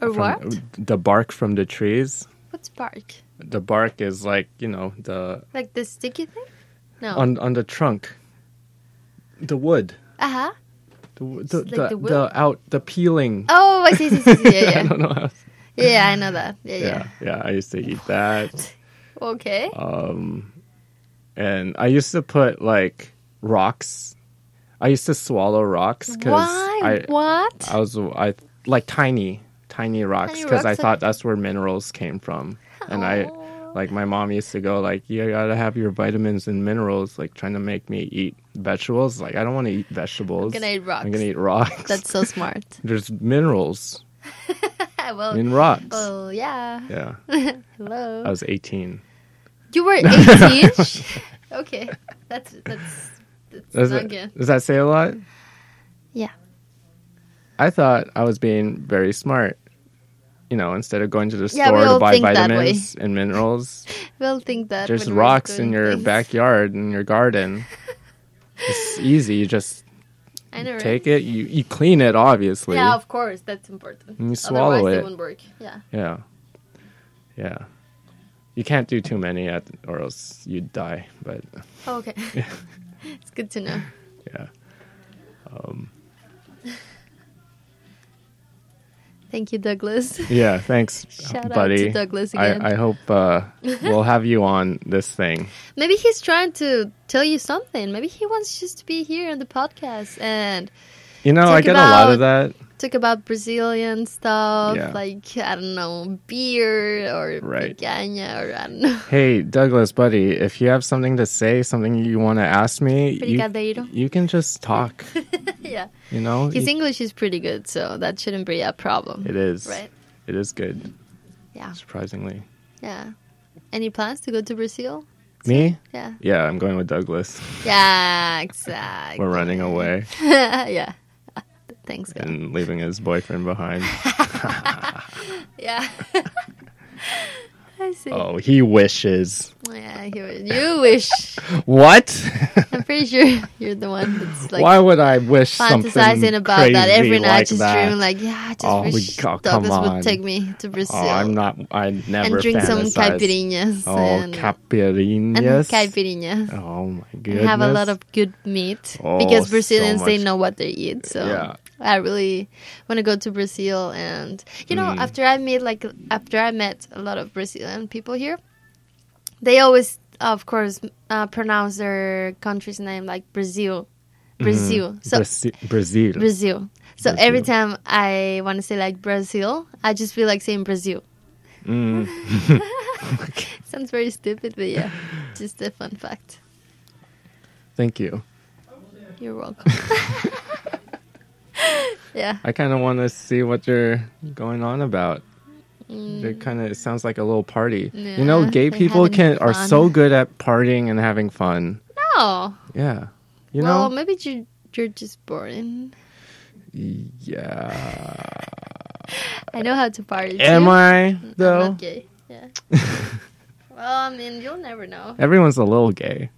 or from- what? The bark from the trees. What's bark? The bark is like you know the Like the sticky thing? No. on on the trunk. The wood. uh huh. The the, like the, the the, out the peeling. Oh, I see, see, see, see. Yeah, I yeah. don't know how. yeah, I know that. Yeah, yeah. Yeah, yeah. I used to eat that, Okay. um, and I used to put like rocks I used to swallow rocks because Why? I what? I was I like tiny tiny rocks because I thought that's where minerals came from, and I oh. like my mom used to go like you gotta have your vitamins and minerals like trying to make me eat vegetables like I don't want to eat vegetables i'm gonna eat rocks. I'm gonna eat rocks That's so smart. there's minerals well, in rocks oh yeah. yeah Hello. I was 18 You were 18? okay. That's that's that's does, not it, good. does that say a lot Yeah. I thought I was being very smart you know instead of going to the Yeah, store all to buy think that way. vitamins and minerals We'll think that There's when rocks in your things. backyard in your garden. it's easy. You just I know, right? take it. You you clean it, obviously. Yeah, of course, that's important. And you swallow Otherwise, it. it won't work. Yeah. Yeah. Yeah. You can't do too many, at, or else you'd die. But Oh, okay. it's good to know. yeah. Thank you, Douglas. Yeah. Thanks, Shout out buddy. to Douglas again. I, I hope uh, we'll have you on this thing. Maybe he's trying to tell you something. Maybe he wants just to be here on the podcast and You know, I get a lot of that. Talk about Brazilian stuff, Yeah. like I don't know, beer or Right. picanha or I don't know. Hey, Douglas, buddy, if you have something to say, something you want to ask me, you, you can just talk. yeah. You know, His You- English is pretty good, so that shouldn't be a problem. it is. Right. It is good. Yeah. Surprisingly. Yeah. Any plans to go to Brazil? Me? Yeah. Yeah, I'm going with Douglas. Yeah, exactly. We're running away yeah. Thanks, and leaving his boyfriend behind. Yeah. I see. Oh, he wishes. Yeah, he you wish. What? I'm pretty sure you're the one that's like Why would I wish something fantasizing about that every night, like just that? dreaming like, yeah, I just Oh, wish oh, Douglas on. would take me to Brazil Oh, I'm not. I never and drink some fantasize. caipirinhas Oh, and, caipirinhas. and caipirinha. Oh my And goodness. have a lot of good meat Oh, because so Brazilians they know what they eat. So Yeah. I really want to go to Brazil, and you know, Mm. after I meet like after I met a lot of Brazilian people here, they always, of course, uh, pronounce their country's name like Brazil, Brazil. So Brasi- Brazil. Brazil. So Brazil. every time I want to say like Brazil, I just feel like saying Brazil. Mm. Sounds very stupid, but yeah, just a fun fact. Thank you. You're welcome. yeah. I kind of want to see what you're going on about. It kind of sounds like a little party. you know, Mm. Gay people can are so good at partying and having fun. No. Yeah. You well, know? maybe you you're just boring. Yeah. I know how to party. Am too. I I'm though? not gay. Yeah. well, I mean, you'll never know. Everyone's a little gay.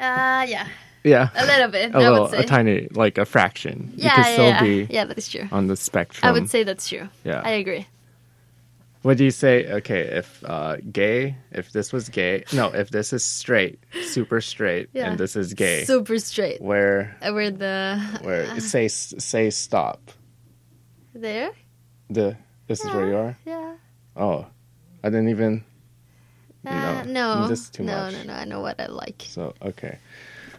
Uh, yeah, Yeah. a little bit. A I little, would say. a tiny, like a fraction. yeah, you can yeah, still yeah. be yeah, that's true. on the spectrum. I would say that's true. Yeah. I agree. What do you say? Okay, if uh, gay, if this was gay, no, if this is straight, super straight, Yeah. and this is gay, Super straight. where, Uh, We're the where say say stop. there. The this is where you are. Yeah. Oh, I didn't even. Uh, No, no. this is too no, much. no, no. I know what I like. So okay,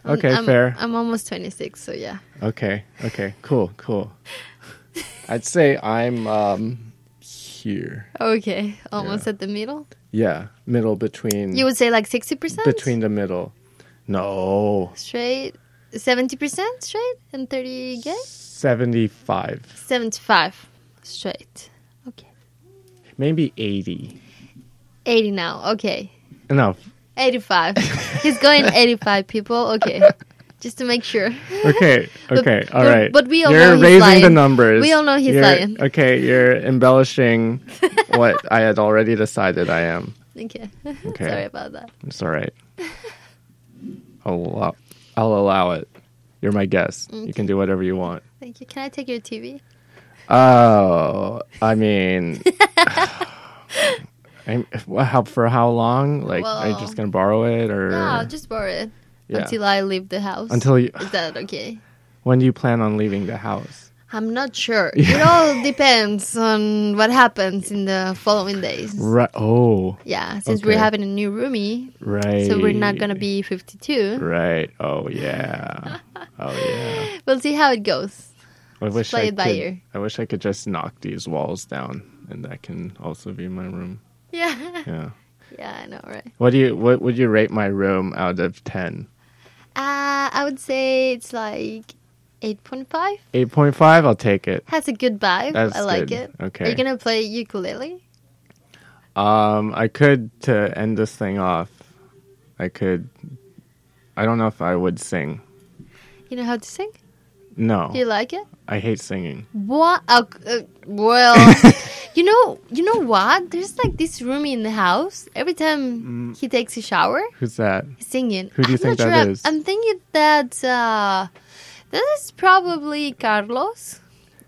okay, I'm, fair. I'm almost 26, so yeah. Okay, okay, cool, cool. I'd say I'm um here. Okay, almost at the middle. Yeah, middle between. You would say like 60%? between the middle. No, straight, 70% straight, and 30 gay? seventy-five, 75 straight. Okay. maybe eighty. 80 now. Okay. No, 85. He's going 85 people. Okay. Just to make sure. Okay, But- okay, all but- right. but we all you're know he's raising the numbers. We all know he's You're- lying. Okay, you're embellishing what I had already decided I am. Okay. Okay. Sorry about that. It's all right. I'll allow, I'll allow it. You're my guest. You can do whatever you want. Thank you. Can I take your TV? Oh, I mean, I'm, how for how long? Like, are you just gonna borrow it, or No, I'll just borrow it Yeah. until I leave the house. Until you- Is that okay? when do you plan on leaving the house? I'm not sure. It all depends on what happens in the following days. Right. Oh, Yeah, since Okay. we're having a new roomie, right. so we're not gonna be 52. Right. Oh yeah. Oh yeah. We'll see how it goes. I wish play I it by could. ear. I wish I could just knock these walls down, and that can also be my room. Yeah, Yeah. yeah, I know, right? What do you? What would you rate my room out of ten? Uh, I would say it's like 8.5. Eight point five. I'll take it. Has a good vibe. That's I like good. it. Okay. Are you gonna play ukulele? Um, I could to end this thing off. I could. I don't know if I would sing. You know how to sing? No, Do you like it? I hate singing. What? Uh, uh, well, you know, you know what? There's like this roomie in the house. Every time he takes a shower, Who's that? he's singing. Mm. Who do you I'm think that sure. I'm- is? I'm, thinking that uh, that is probably Carlos.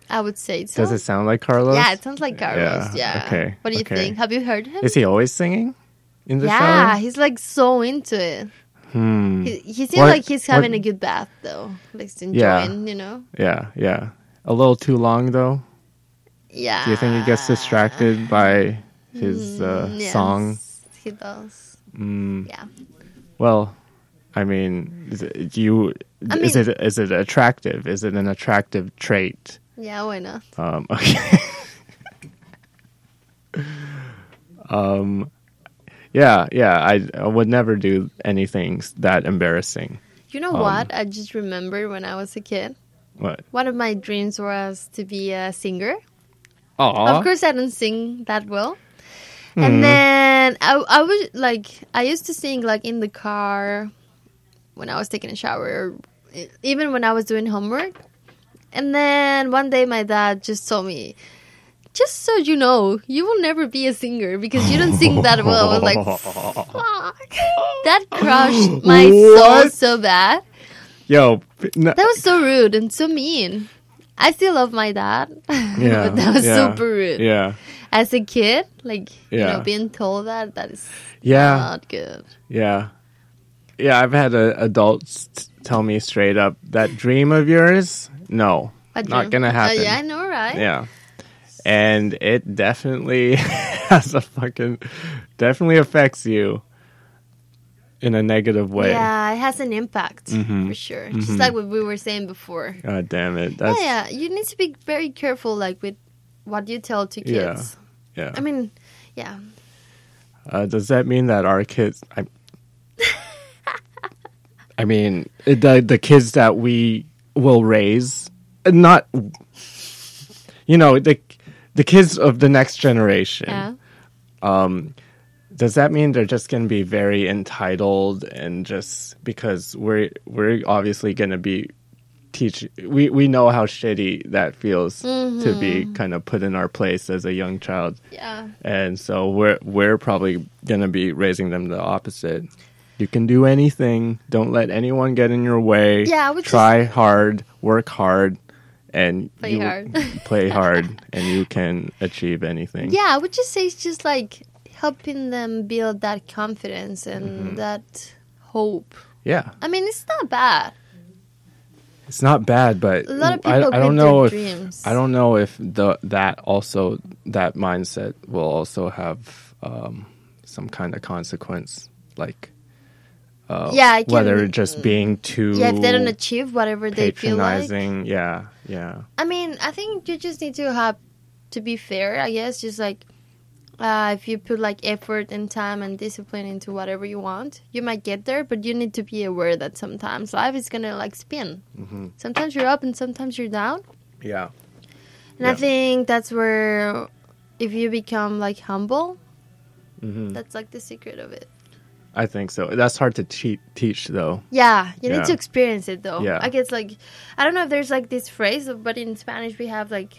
I would say so. Does it sound like Carlos? Yeah, it sounds like Carlos. Yeah, Yeah. okay, What do you okay. think? Have you heard him? Is he always singing in the yeah, he's like so into it. Hmm. He, he seems What- like he's what- having a good bath though. Like he's Yeah. enjoying, you know. Yeah, yeah. A little too long though. Yeah. Do you think he gets distracted by his uh, Mm, yes, song? He does. Mm, Yeah. well, I mean, is it, do you I is mean- it is it attractive? Is it an attractive trait? Yeah, why not? Um, okay. um, yeah, yeah. I, I would never do anything that embarrassing. You know Um, what? I just remembered when I was a kid. What? One of my dreams was to be a singer. Oh, Of course, I don't sing that well. Hmm. And then I, I was like, I used to sing like in the car when I was taking a shower, or even when I was doing homework. And then one day, my dad just told me, "Just so you know, you will never be a singer because you don't sing that well." I was like, "Fuck!" That crushed my soul so bad. Yo, no, That was so rude and so mean. I still love my dad, yeah, but that was yeah, super rude. Yeah, As a kid, like you know, being told that that is yeah. not good. Yeah. Yeah, I've had uh, adults t- tell me straight up that dream of yours, no, not gonna Uh, happen. yeah, I know, right? Yeah. And it definitely has a fucking definitely affects you in a negative way. Yeah, it has an impact Mhm. for sure. Just like what we were saying before. God damn it. That's yeah, yeah, you need to be very careful, like with what you tell to kids. yeah. yeah. I mean, yeah, Uh, does that mean that our kids? I, I mean, the the kids that we will raise, not, you know, the the kids of the next generation. yeah. Um, does that mean they're just going to be very entitled and just because we're we're obviously going to be teach we we know how shitty that feels to be mm-hmm. kind of put in our place as a young child Yeah. and so we're we're probably gonna be raising them the opposite. You can do anything. Don't let anyone get in your way. Yeah, try hard, work hard, and Play you- hard. play hard, and you can achieve anything. Yeah, I would just say it's just like helping them build that confidence and Mm-hmm. that hope. Yeah. I mean, it's not bad. It's not bad, but A lot of people I don't know if dreams. I don't know if the that also that mindset will also have um, some kind of consequence, like uh, Yeah, I can- whether just being too Yeah, if they don't achieve whatever they feel like. Yeah, yeah, I mean, I think you just need to have to be fair. I guess just like uh, if you put like effort and time and discipline into whatever you want, you might get there. But you need to be aware that sometimes life is gonna like spin. Mm-hmm. Sometimes you're up and sometimes you're down. yeah, And I think that's where if you become like humble, hmm that's like the secret of it. I think so. That's hard to te- teach, though. Yeah, you Yeah. need to experience it though. Yeah. I guess like I don't know if there's like this phrase, but in Spanish we have like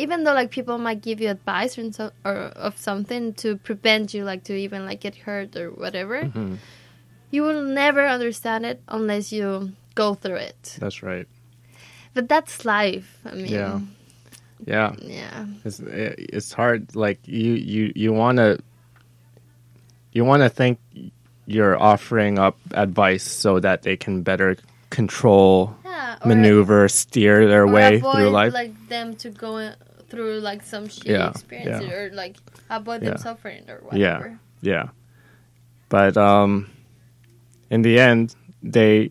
even though like people might give you advice or, so, or of something to prevent you like to even like get hurt or whatever, Mm-hmm. you will never understand it unless you go through it. That's right. But that's life. I mean, Yeah. Yeah, yeah. it's it's hard. Like you you you want to you want to think you're offering up advice so that they can better control Yeah. maneuver, steer their way avoid, through life. like them to go in- through like some shitty Yeah, experience yeah. or like about them suffering or whatever. yeah. yeah. But um, in the end, they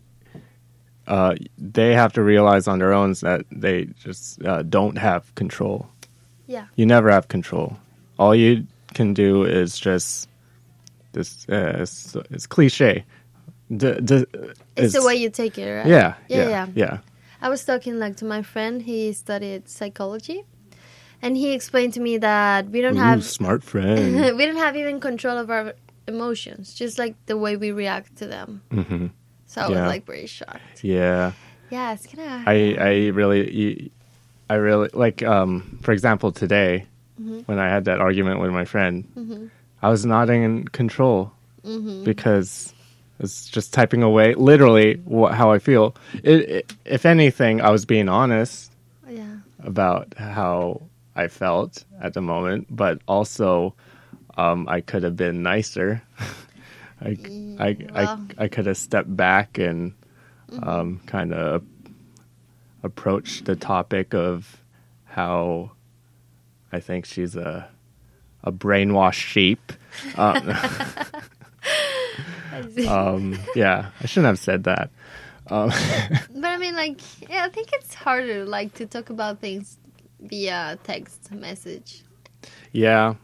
uh, they have to realize on their own that they just uh, don't have control. Yeah. You never have control. All you can do is just this. Uh, it's, it's cliche. D- d- It's, the way you take it, right? Yeah, Yeah, yeah, yeah. yeah. I was talking like to my friend. He studied psychology, and he explained to me that we don't Ooh, have smart friend. we don't have even control of our emotions, just like the way we react to them. hmm So I Yeah. was like very shocked. Yeah. Yeah, it's gonna. I I really I really like um for example today Mm-hmm. when I had that argument with my friend I was not in control Mm-hmm. because it's just typing away literally how I feel it, it, if anything I was being honest yeah. about how I felt at the moment but also um I could have been nicer I I, well. I I could have stepped back and um, kind of approach the topic of how I think she's a a brainwashed sheep. Um, um, yeah, I shouldn't have said that. Um, But I mean, like, yeah, I think it's harder, like, to talk about things via text message yeah,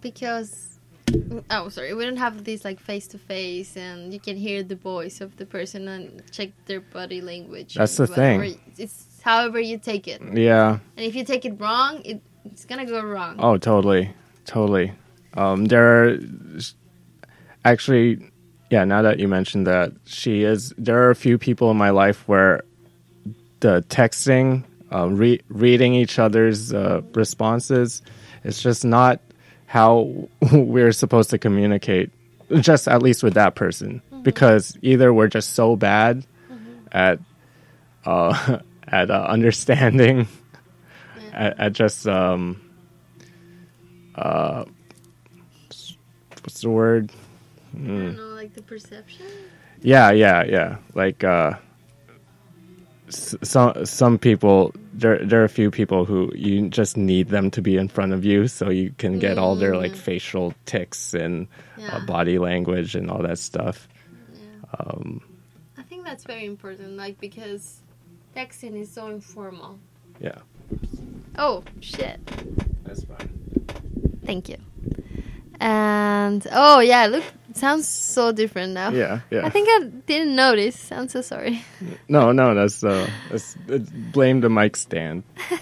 because. Oh, sorry. We don't have this like face to face, and you can hear the voice of the person and check their body language. That's the thing. It's however you take it, Yeah. and if you take it wrong, it, it's gonna go wrong. Oh, totally, totally. Um, there are actually, yeah. Now that you mentioned that, she is. There are a few people in my life where the texting, uh, re- reading each other's uh, responses, it's just not how we're supposed to communicate. Just at least with that person, because either we're just so bad at uh, at uh, understanding, at, at just um, uh, what's the word? I don't know, like the perception. Yeah, yeah, yeah. Like uh, s- some some people, there there are a few people who you just need them to be in front of you so you can get all their like facial tics and Yeah. uh, body language and all that stuff. I think that's very important, like because texting is so informal. Yeah, Oh shit! that's fine. Thank you. And oh yeah, look, sounds so different now. Yeah, yeah. I think I didn't notice. I'm so sorry. no, no, that's uh, that's it's, blame the mic stand.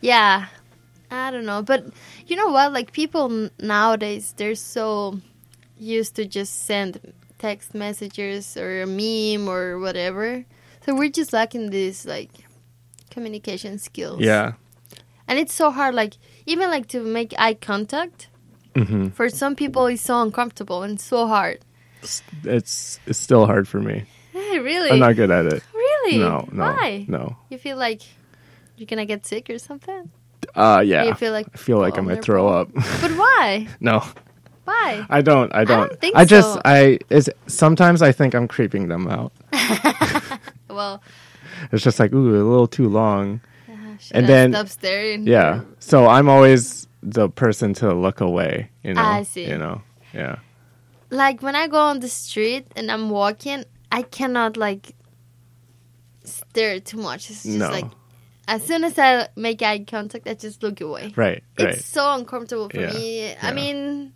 Yeah, I don't know, but you know what? Like people nowadays, they're so used to just send text messages or a meme or whatever. So we're just lacking these like communication skills. Yeah, and it's so hard. Like even like to make eye contact. Hmm For some people, it's so uncomfortable and so hard. it's it's still hard for me. really? I'm not good at it. Really? No, no, Why? no. You feel like you're gonna get sick or something? Uh, yeah. you feel like I feel like I might throw up. But why? no, Why? I don't. I don't. don't think I just. so. I. Is sometimes I think I'm creeping them out. Well, It's just like ooh, a little too long. should And I then- stop staring. Yeah. So I'm always the person to look away. You know. I see. You know. Yeah. Like when I go on the street and I'm walking, I cannot like stare too much. It's just No. like as soon as I make eye contact, I just look away. Right. Right. It's so uncomfortable for Yeah, me. yeah. I mean,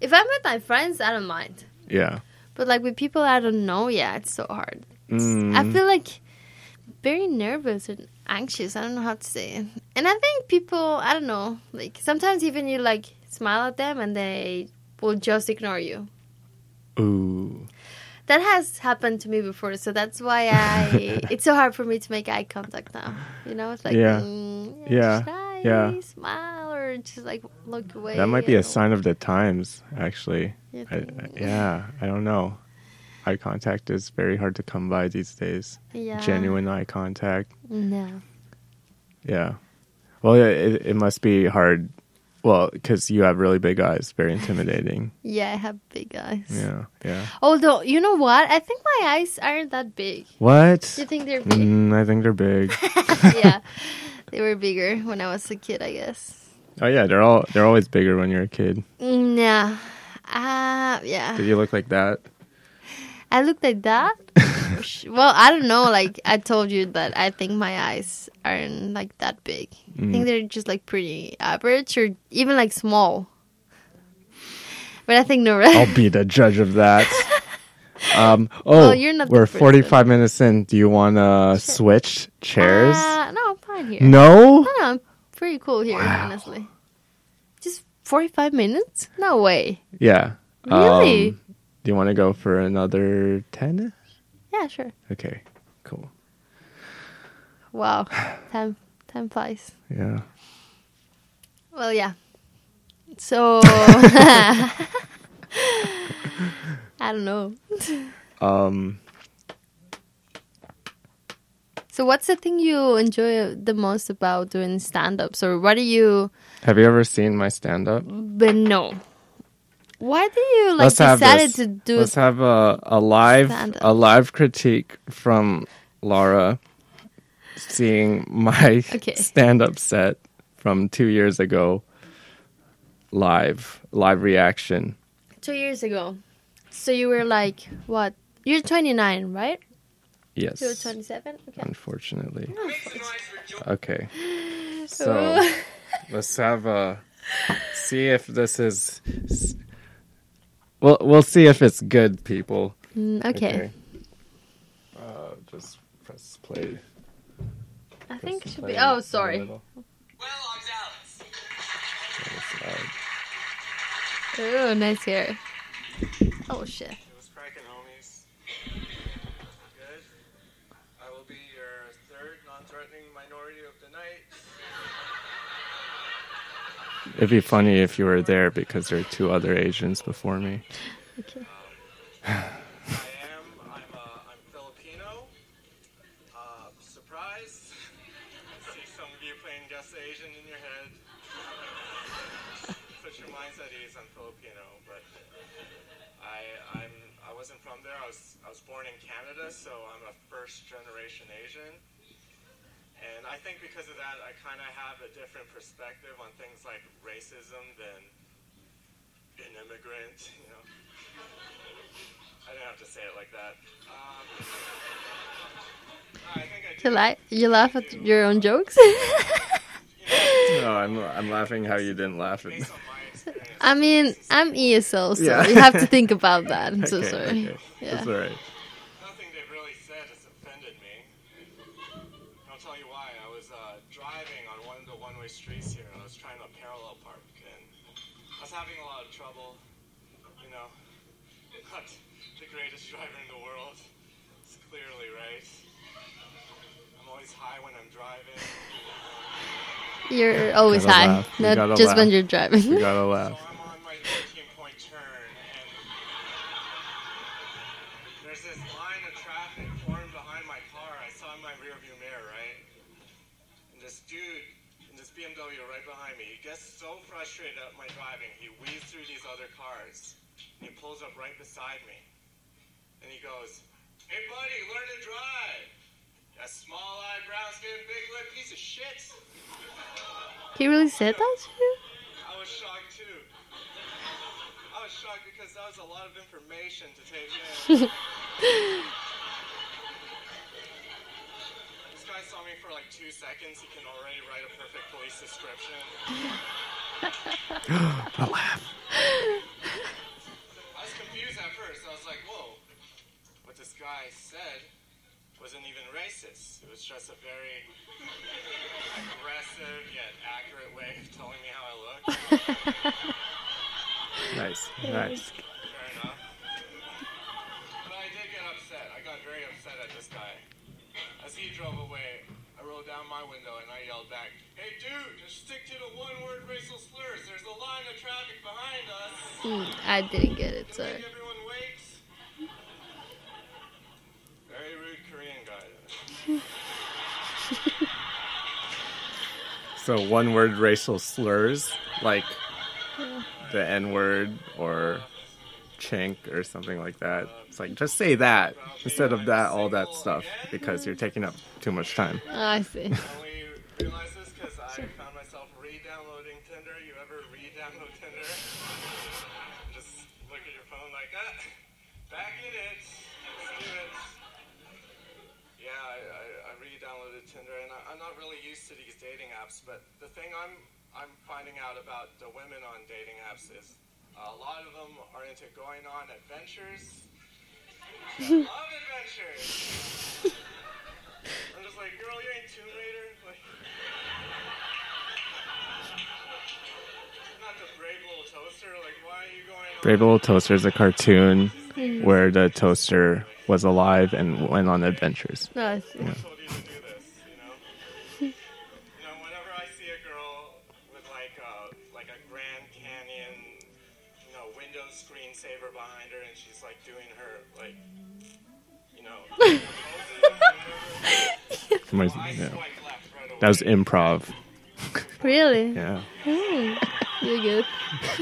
if I'm with my friends, I don't mind. yeah. But like with people I don't know, yeah, it's so hard. It's- Mm. I feel like very nervous and anxious. I don't know how to say it. And I think people, I don't know, like sometimes even you like smile at them and they will just ignore you. Ooh. That has happened to me before, so that's why I. it's so hard for me to make eye contact now. You know, it's like Yeah. mm, Yeah, I yeah. smile or just like look away. That might be a or- sign of the times, actually. I. I- yeah. I don't know. Eye contact is very hard to come by these days. Yeah. Genuine eye contact. No. Yeah. Well, it, it, it must be hard Well, because you have really big eyes, very intimidating. Yeah, I have big eyes. yeah, yeah. Although, you know what? I think my eyes aren't that big. What? You think they're big? Mm, I think they're big. yeah. They were bigger when I was a kid, I guess. oh yeah, they're all they're always bigger when you're a kid. Mm, Yeah. Uh, yeah. Did you look like that? I look like that. well, I don't know. Like I told you that I think my eyes aren't like that big. I Mm. think they're just like pretty average or even like small. But I think no. I'll be the judge of that. Um, oh, Well, you're not we're person. 45 minutes in. Do you want to switch chairs? Uh, no, I'm fine here. no? No, I'm pretty cool here, honestly. Just 45 minutes? No way. Yeah. Really? Um, do you want to go for another 10? Yeah, sure. Okay, cool. Wow. time, time flies. Yeah. Well, yeah. So, I don't know. Um, So, what's the thing you enjoy the most about doing stand ups? Or what do you. have you ever seen my stand up? But no. Why do you like Let's decided to do Let's have a, a live Stand-up. a live critique from Laura seeing my Okay. stand up set from two years ago live live reaction. two years ago? So, you were like, what? You're 29, right? Yes. You're 27? Okay. Unfortunately. Oh. Okay. So let's have a see if this is. We'll we'll see if it's good, people. Mm, okay. Uh, just press play. I think it should be. Oh, sorry. Well, I'm Alex. That was loud. Oh, nice hair. Oh, shit. was cracking, homies. Good. I will be your third non-threatening minority of the night. It'd be funny if you were there because there are two other Asians before me. Okay. I am. I'm. Uh, I'm Filipino. Uh, surprise. I see some of you playing guess Asian in your head. Put your minds at ease. I'm Filipino, but I. I'm. I wasn't from there. I was. I was born in Canada, so I'm a first generation Asian. And I think because of that, I kind of have a different perspective on things like racism than an immigrant. You know. I didn't have to say it like that. Um, I think I You, do. la- you laugh at your own jokes? No, I'm I'm laughing how you didn't laugh at me. Based on my experience, I mean, I'm ESL, so Yeah. you have to think about that. I'm so Okay, sorry. okay. Yeah. That's all right. One of the one-way streets here, I was trying to parallel park, and I was having a lot of trouble. You know, not the greatest driver in the world. It's clearly right. I'm always high when I'm driving. You're always Gotta high, laugh. Not gotta just when you're driving. You gotta So laugh. I'm on my 13-point turn, and there's this line of traffic formed behind my car. I saw in my rearview mirror, right? And this dude in this BMW right behind me, he gets so frustrated at my driving, he weaves through these other cars. And he pulls up right beside me. And he goes, Hey buddy, learn to drive. That small-eyed, brown-skinned, big-lip piece of shit. He really said that to you? I was shocked too. I was shocked because that was a lot of information to take in. guy saw me for like two seconds. He can already write a perfect police description. The laugh. I was confused at first. I was like, whoa. What this guy said wasn't even racist. It was just a very aggressive yet accurate way of telling me how I look. Nice, nice. Fair enough. But I did get upset. I got very upset at this guy. As he drove away, I rolled down my window and I yelled back, Hey dude, just stick to the one word racial slurs. There's a line of traffic behind us. Hmm, I didn't get it, Can sorry. everyone wait. Very rude Korean guy. So one word racial slurs. like the N word or chink or something like that. It's like just say that instead of that all that stuff because you're taking up too much time. Oh, I see. only realize this because I found myself re-downloading Tinder. You ever re-download Tinder? Just look at your phone like, ah, back in it. Let's do it. Yeah, I, I, I re-downloaded Tinder, and I, I'm not really used to these dating apps. But the thing I'm I'm finding out about the women on dating apps is a lot of them are into going on adventures. Love adventures. I'm just like, girl, you ain't Tomb Raider. Like, not the brave little toaster. Like, why are you going on? Brave Little Toaster is a cartoon mm. where the toaster was alive and went on adventures. No, I behind her and she's like doing her, like, you know, poses, I yeah. swipe left right. That was improv. Really? Yeah. You're good. Like,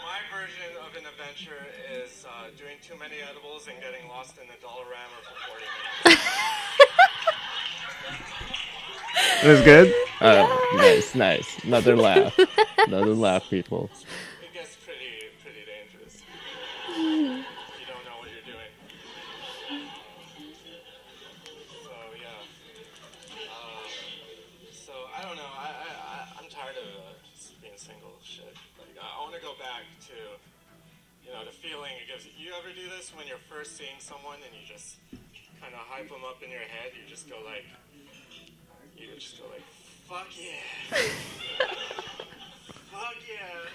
my version of an adventure is uh, doing too many edibles and getting lost in the Dollarama for 40 minutes. It was good? Oh, nice, nice. Another laugh. Another laugh, people. When you're first seeing someone and you just kind of hype them up in your head? You just go like, you just go like, fuck yeah. Fuck yeah.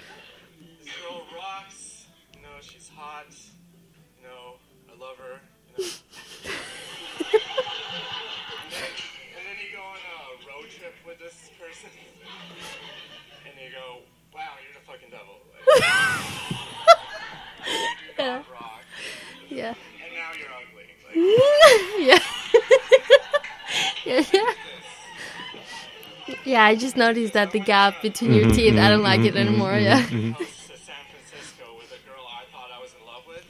This girl rocks. You know, she's hot. You know, I love her. You know. and, then, and then you go on a road trip with this person. And you go, wow, you're the fucking devil. Like, Yeah. Not rock. Yeah. And now you're ugly. Like, yeah. yeah. Yeah. Yeah, I just noticed that the gap between your mm-hmm, teeth, I don't like mm-hmm, it anymore. Mm-hmm, yeah. I was to San Francisco with a girl I thought I was in love with,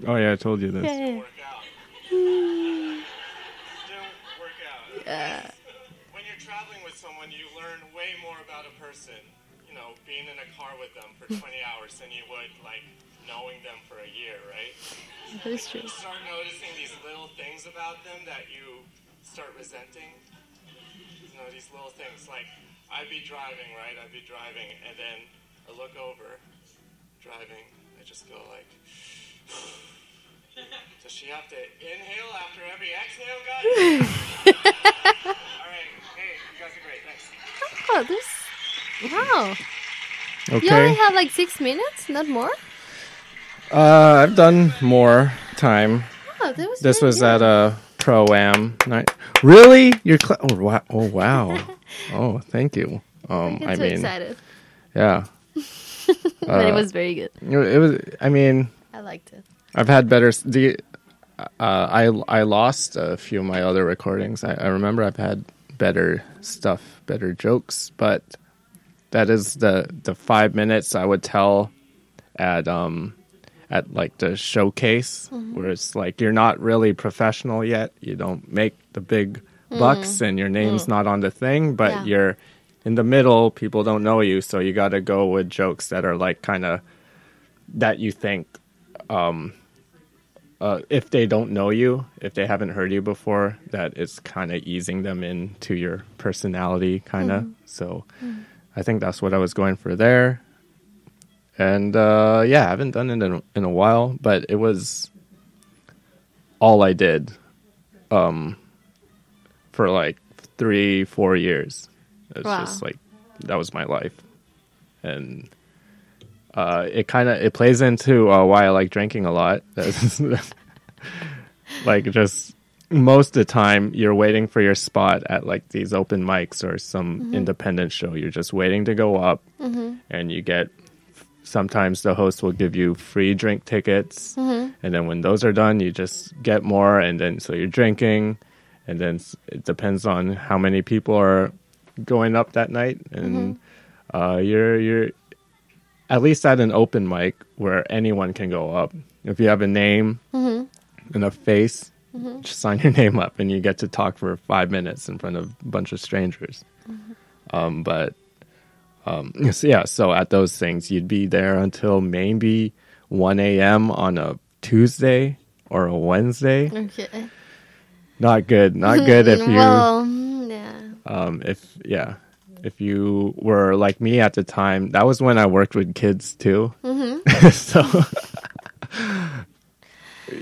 and Oh, yeah, I told you this. Yeah. work out. Didn't work out. Yeah. When you're traveling with someone, you learn way more about a person. You know, being in a car with them for 20 hours than you would like knowing them for a year, right? That is true. You start noticing these little things about them that you start resenting. You know, these little things. Like, I'd be driving, right? I'd be driving, and then I look over, driving. I just go like, does she have to inhale after every exhale, guys? All right. Hey, you guys are great. Thanks. Oh, this. Wow. You only have like six minutes, not more? Uh, I've done more time. Oh, that was This really was good. at a pro am night. Really? You're cl- oh wow! Oh wow! oh, thank you. Um, I so mean, excited. yeah. but it uh, was very good. It was. I mean, I liked it. I've had better. The uh, I I lost a few of my other recordings. I, I remember I've had better stuff, better jokes, but that is the the five minutes I would tell at um at like the showcase mm-hmm. where it's like you're not really professional yet. You don't make the big mm-hmm. bucks and your name's mm. not on the thing, but Yeah. you're in the middle. People don't know you, so you got to go with jokes that are like kind of that you think um, uh, if they don't know you, if they haven't heard you before, that is kind of easing them into your personality, kind of. Mm-hmm. So mm. I think that's what I was going for there. And uh, yeah, I haven't done it in a, in a while, but it was all I did um, for like three, four years. It's Wow. just like that was my life, and uh, it kind of it plays into uh, why I like drinking a lot. like just most of the time, you're waiting for your spot at like these open mics or some independent show. You're just waiting to go up, and you get. Sometimes the host will give you free drink tickets, mm-hmm. and then when those are done, you just get more, and then so you're drinking, and then it depends on how many people are going up that night, and mm-hmm. uh, you're you're at least at an open mic where anyone can go up. If you have a name mm-hmm. and a face, just sign your name up, and you get to talk for five minutes in front of a bunch of strangers. Um, but um, so yeah, so at those things, you'd be there until maybe one a.m. on a Tuesday or a Wednesday. Okay. Not good. Not good if you Well, mm, yeah. um, if yeah, if you were like me at the time, that was when I worked with kids too. so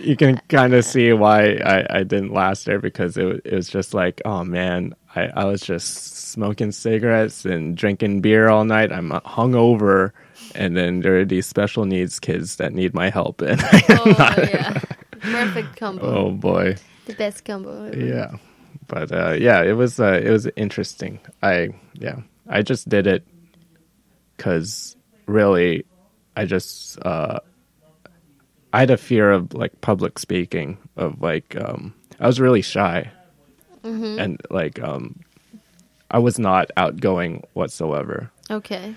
you can kind of see why I, I didn't last there because it, it was just like, oh man, I, I was just smoking cigarettes and drinking beer all night. I'm hungover, and then there are these special needs kids that need my help, and Oh, yeah. Perfect combo. oh boy. The best combo. ever. yeah but uh yeah it was uh it was interesting i yeah i just did it because really i just uh i had a fear of like public speaking of like um i was really shy and like um i was not outgoing whatsoever. Okay.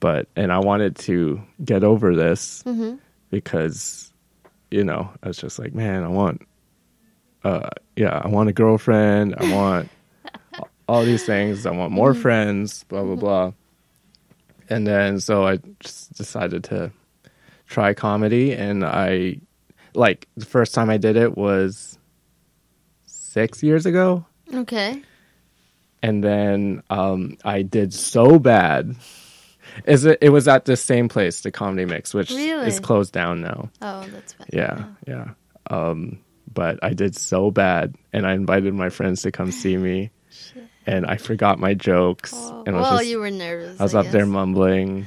but and I wanted to get over this because you know I was just like, man, I want, uh, yeah, I want a girlfriend, I want all these things, I want more friends, blah blah blah, and then so I just decided to try comedy, and I like the first time I did it was six years ago Okay. and then um, I did so bad. Is it? It was at the same place, the Comedy Mix, which Really? is closed down now. Oh, that's fine. Yeah, yeah. Um, but I did so bad, and I invited my friends to come see me, and I forgot my jokes, Oh, and I was well, just, you were nervous. I was I up there mumbling,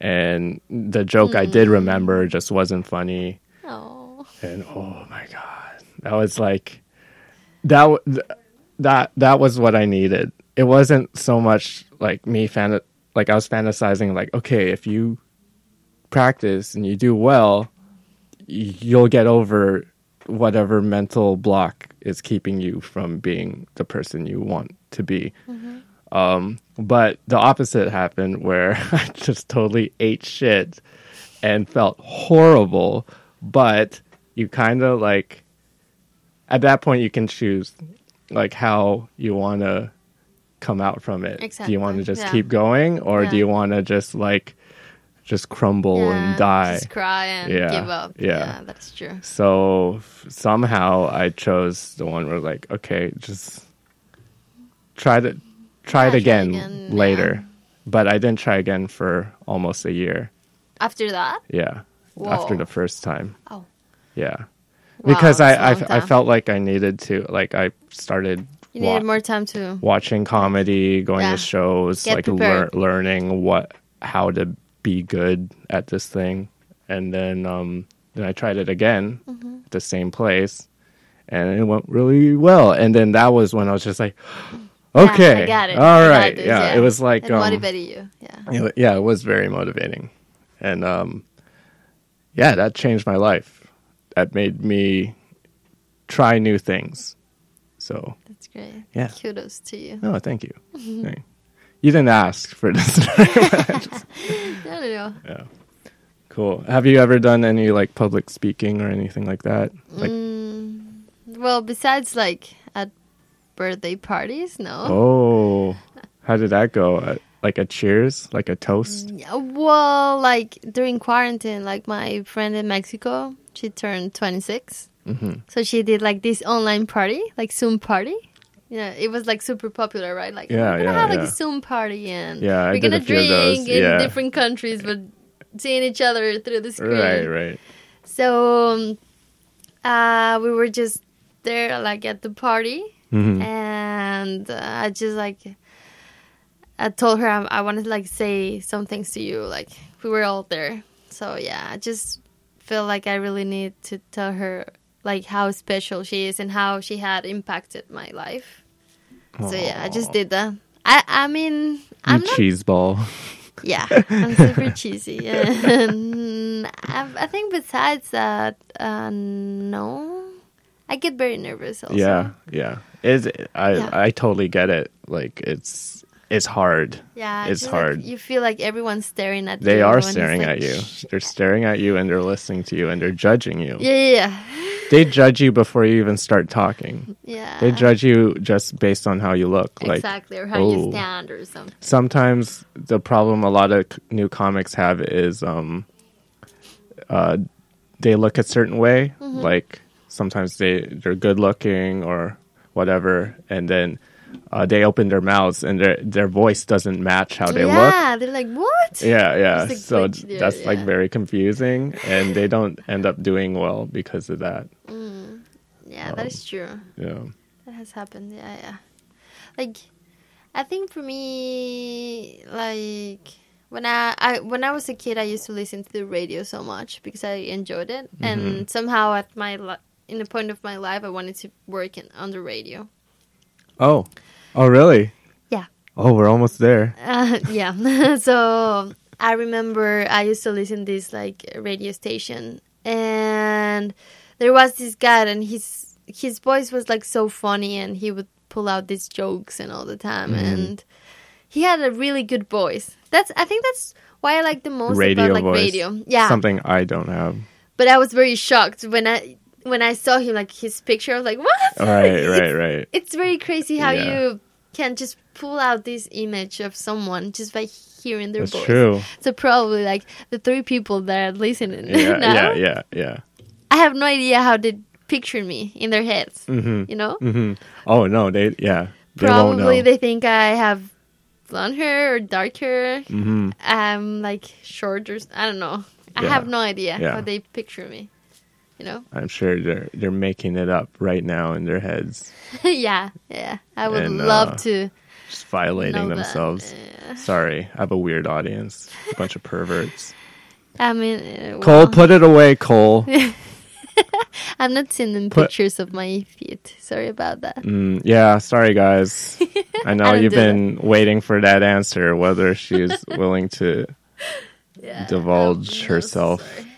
and the joke I did remember just wasn't funny Oh. and oh my god that was like that th- that that was what i needed. It wasn't so much like me fan like i was fantasizing like okay if you practice and you do well you'll get over whatever mental block is keeping you from being the person you want to be. Um, but the opposite happened where i just totally ate shit and felt horrible but you kind of like at that point you can choose like how you want to come out from it do you want to just yeah. keep going or do you want to just like just crumble Yeah, and die Just cry and Yeah, give up. yeah. Yeah, that's true. so f- somehow i chose the one where like okay just try to try Yeah, it again, again, later yeah. but i didn't try again for almost a year After that, yeah after the first time Oh. yeah Wow, because I, I, I felt like I needed to like I started you wa- needed more time to. watching comedy, going Yeah. to shows, Get like lear- learning what how to be good at this thing, and then um, then I tried it again Mm-hmm. at the same place, and it went really well. And then that was when I was just like, okay, yeah, I got it. All right. This, yeah. It was like it um, motivated you. Yeah. it- yeah, it was very motivating, and um, yeah, that changed my life. That made me try new things. So, That's great. Yeah. Kudos to you. no, thank you. Thank- You didn't ask for this. No, no, no. Yeah. Cool. Have you ever done any like public speaking or anything like that? Like, Mm, well, besides like at birthday parties, no. oh, how did that go? Uh, like a cheers, like a toast. Yeah, Well, like during quarantine, like my friend in Mexico, she turned 26. Mm-hmm. So she did like this online party, like Zoom party. Yeah, it was like super popular, right? Like Yeah, we're gonna yeah, have like yeah. a Zoom party and Yeah, we're gonna drink in yeah. different countries, but seeing each other through the screen. Right, right. So um, uh, we were just there, like at the party, Mhm. and uh, I just like I told her I, I wanted to like say some things to you. Like we were all there, so yeah, I just feel like I really need to tell her like how special she is and how she had impacted my life. So yeah, I just did that. I I mean I'm not cheese ball. yeah, I'm super cheesy. And I, I think besides that, uh, no, I get very nervous. Also. Yeah, yeah. Is I Yeah. I totally get it. Like it's it's hard. Yeah, It's just like hard. you feel like everyone's staring at you. They are staring like, at you. They're staring at you and they're listening to you and they're judging you. Yeah, yeah, yeah. They judge you before you even start talking. yeah. They judge you just based on how you look. Like exactly, or how you oh. stand or something. sometimes the problem a lot of c- new comics have is um uh they look a certain way Mm-hmm. like sometimes they they're good looking or whatever and then uh, they open their mouths and their their voice doesn't match how they look yeah, they're like, what? yeah yeah like so there, that's like very confusing and they don't end up doing well because of that Yeah, that is true. yeah That has happened. Yeah, yeah. Like, I think for me, like when I, I when I was a kid, I used to listen to the radio so much because I enjoyed it, Mm-hmm. and somehow at my in the point of my life, I wanted to work in, on the radio. Oh oh really Yeah. oh we're almost there Uh, yeah. so I remember I used to listen to this like radio station, and there was this guy, and his his voice was like so funny, and he would pull out these jokes and all the time, Mm-hmm. and he had a really good voice. That's I think that's why I like the most radio about like voice radio. Yeah. something i don't have But I was very shocked when I when I saw him like his picture. I was like, what? right right right it's very crazy how Yeah. you can just pull out this image of someone just by hearing their that's voice. true So probably like the three people that are listening yeah now, yeah yeah yeah I have no idea how they picture me in their heads. Mhm. You know, hmm Oh no, they yeah. They probably they think I have blonde hair or dark hair. hmm I'm like short or I don't know. I have no idea Yeah. how they picture me. You know? I'm sure they're they're making it up right now in their heads, yeah, yeah. I would And, love uh, to just violating themselves. Yeah. Sorry, I have a weird audience, a bunch of perverts. I mean, uh, Cole, put it away, Cole. I'm not sending Put- pictures of my feet. Sorry about that. Mm, yeah, sorry guys. I know I you've do that. been waiting for that answer, whether she's willing to Yeah, divulge I'm so herself. sorry.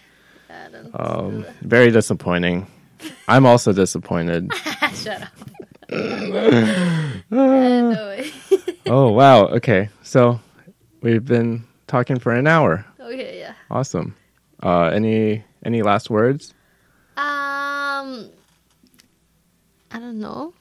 Um, very disappointing. I'm also disappointed. Shut up. Oh wow. Okay, so we've been talking for an hour. okay, yeah. Awesome. Uh, any any last words? Um, I don't know.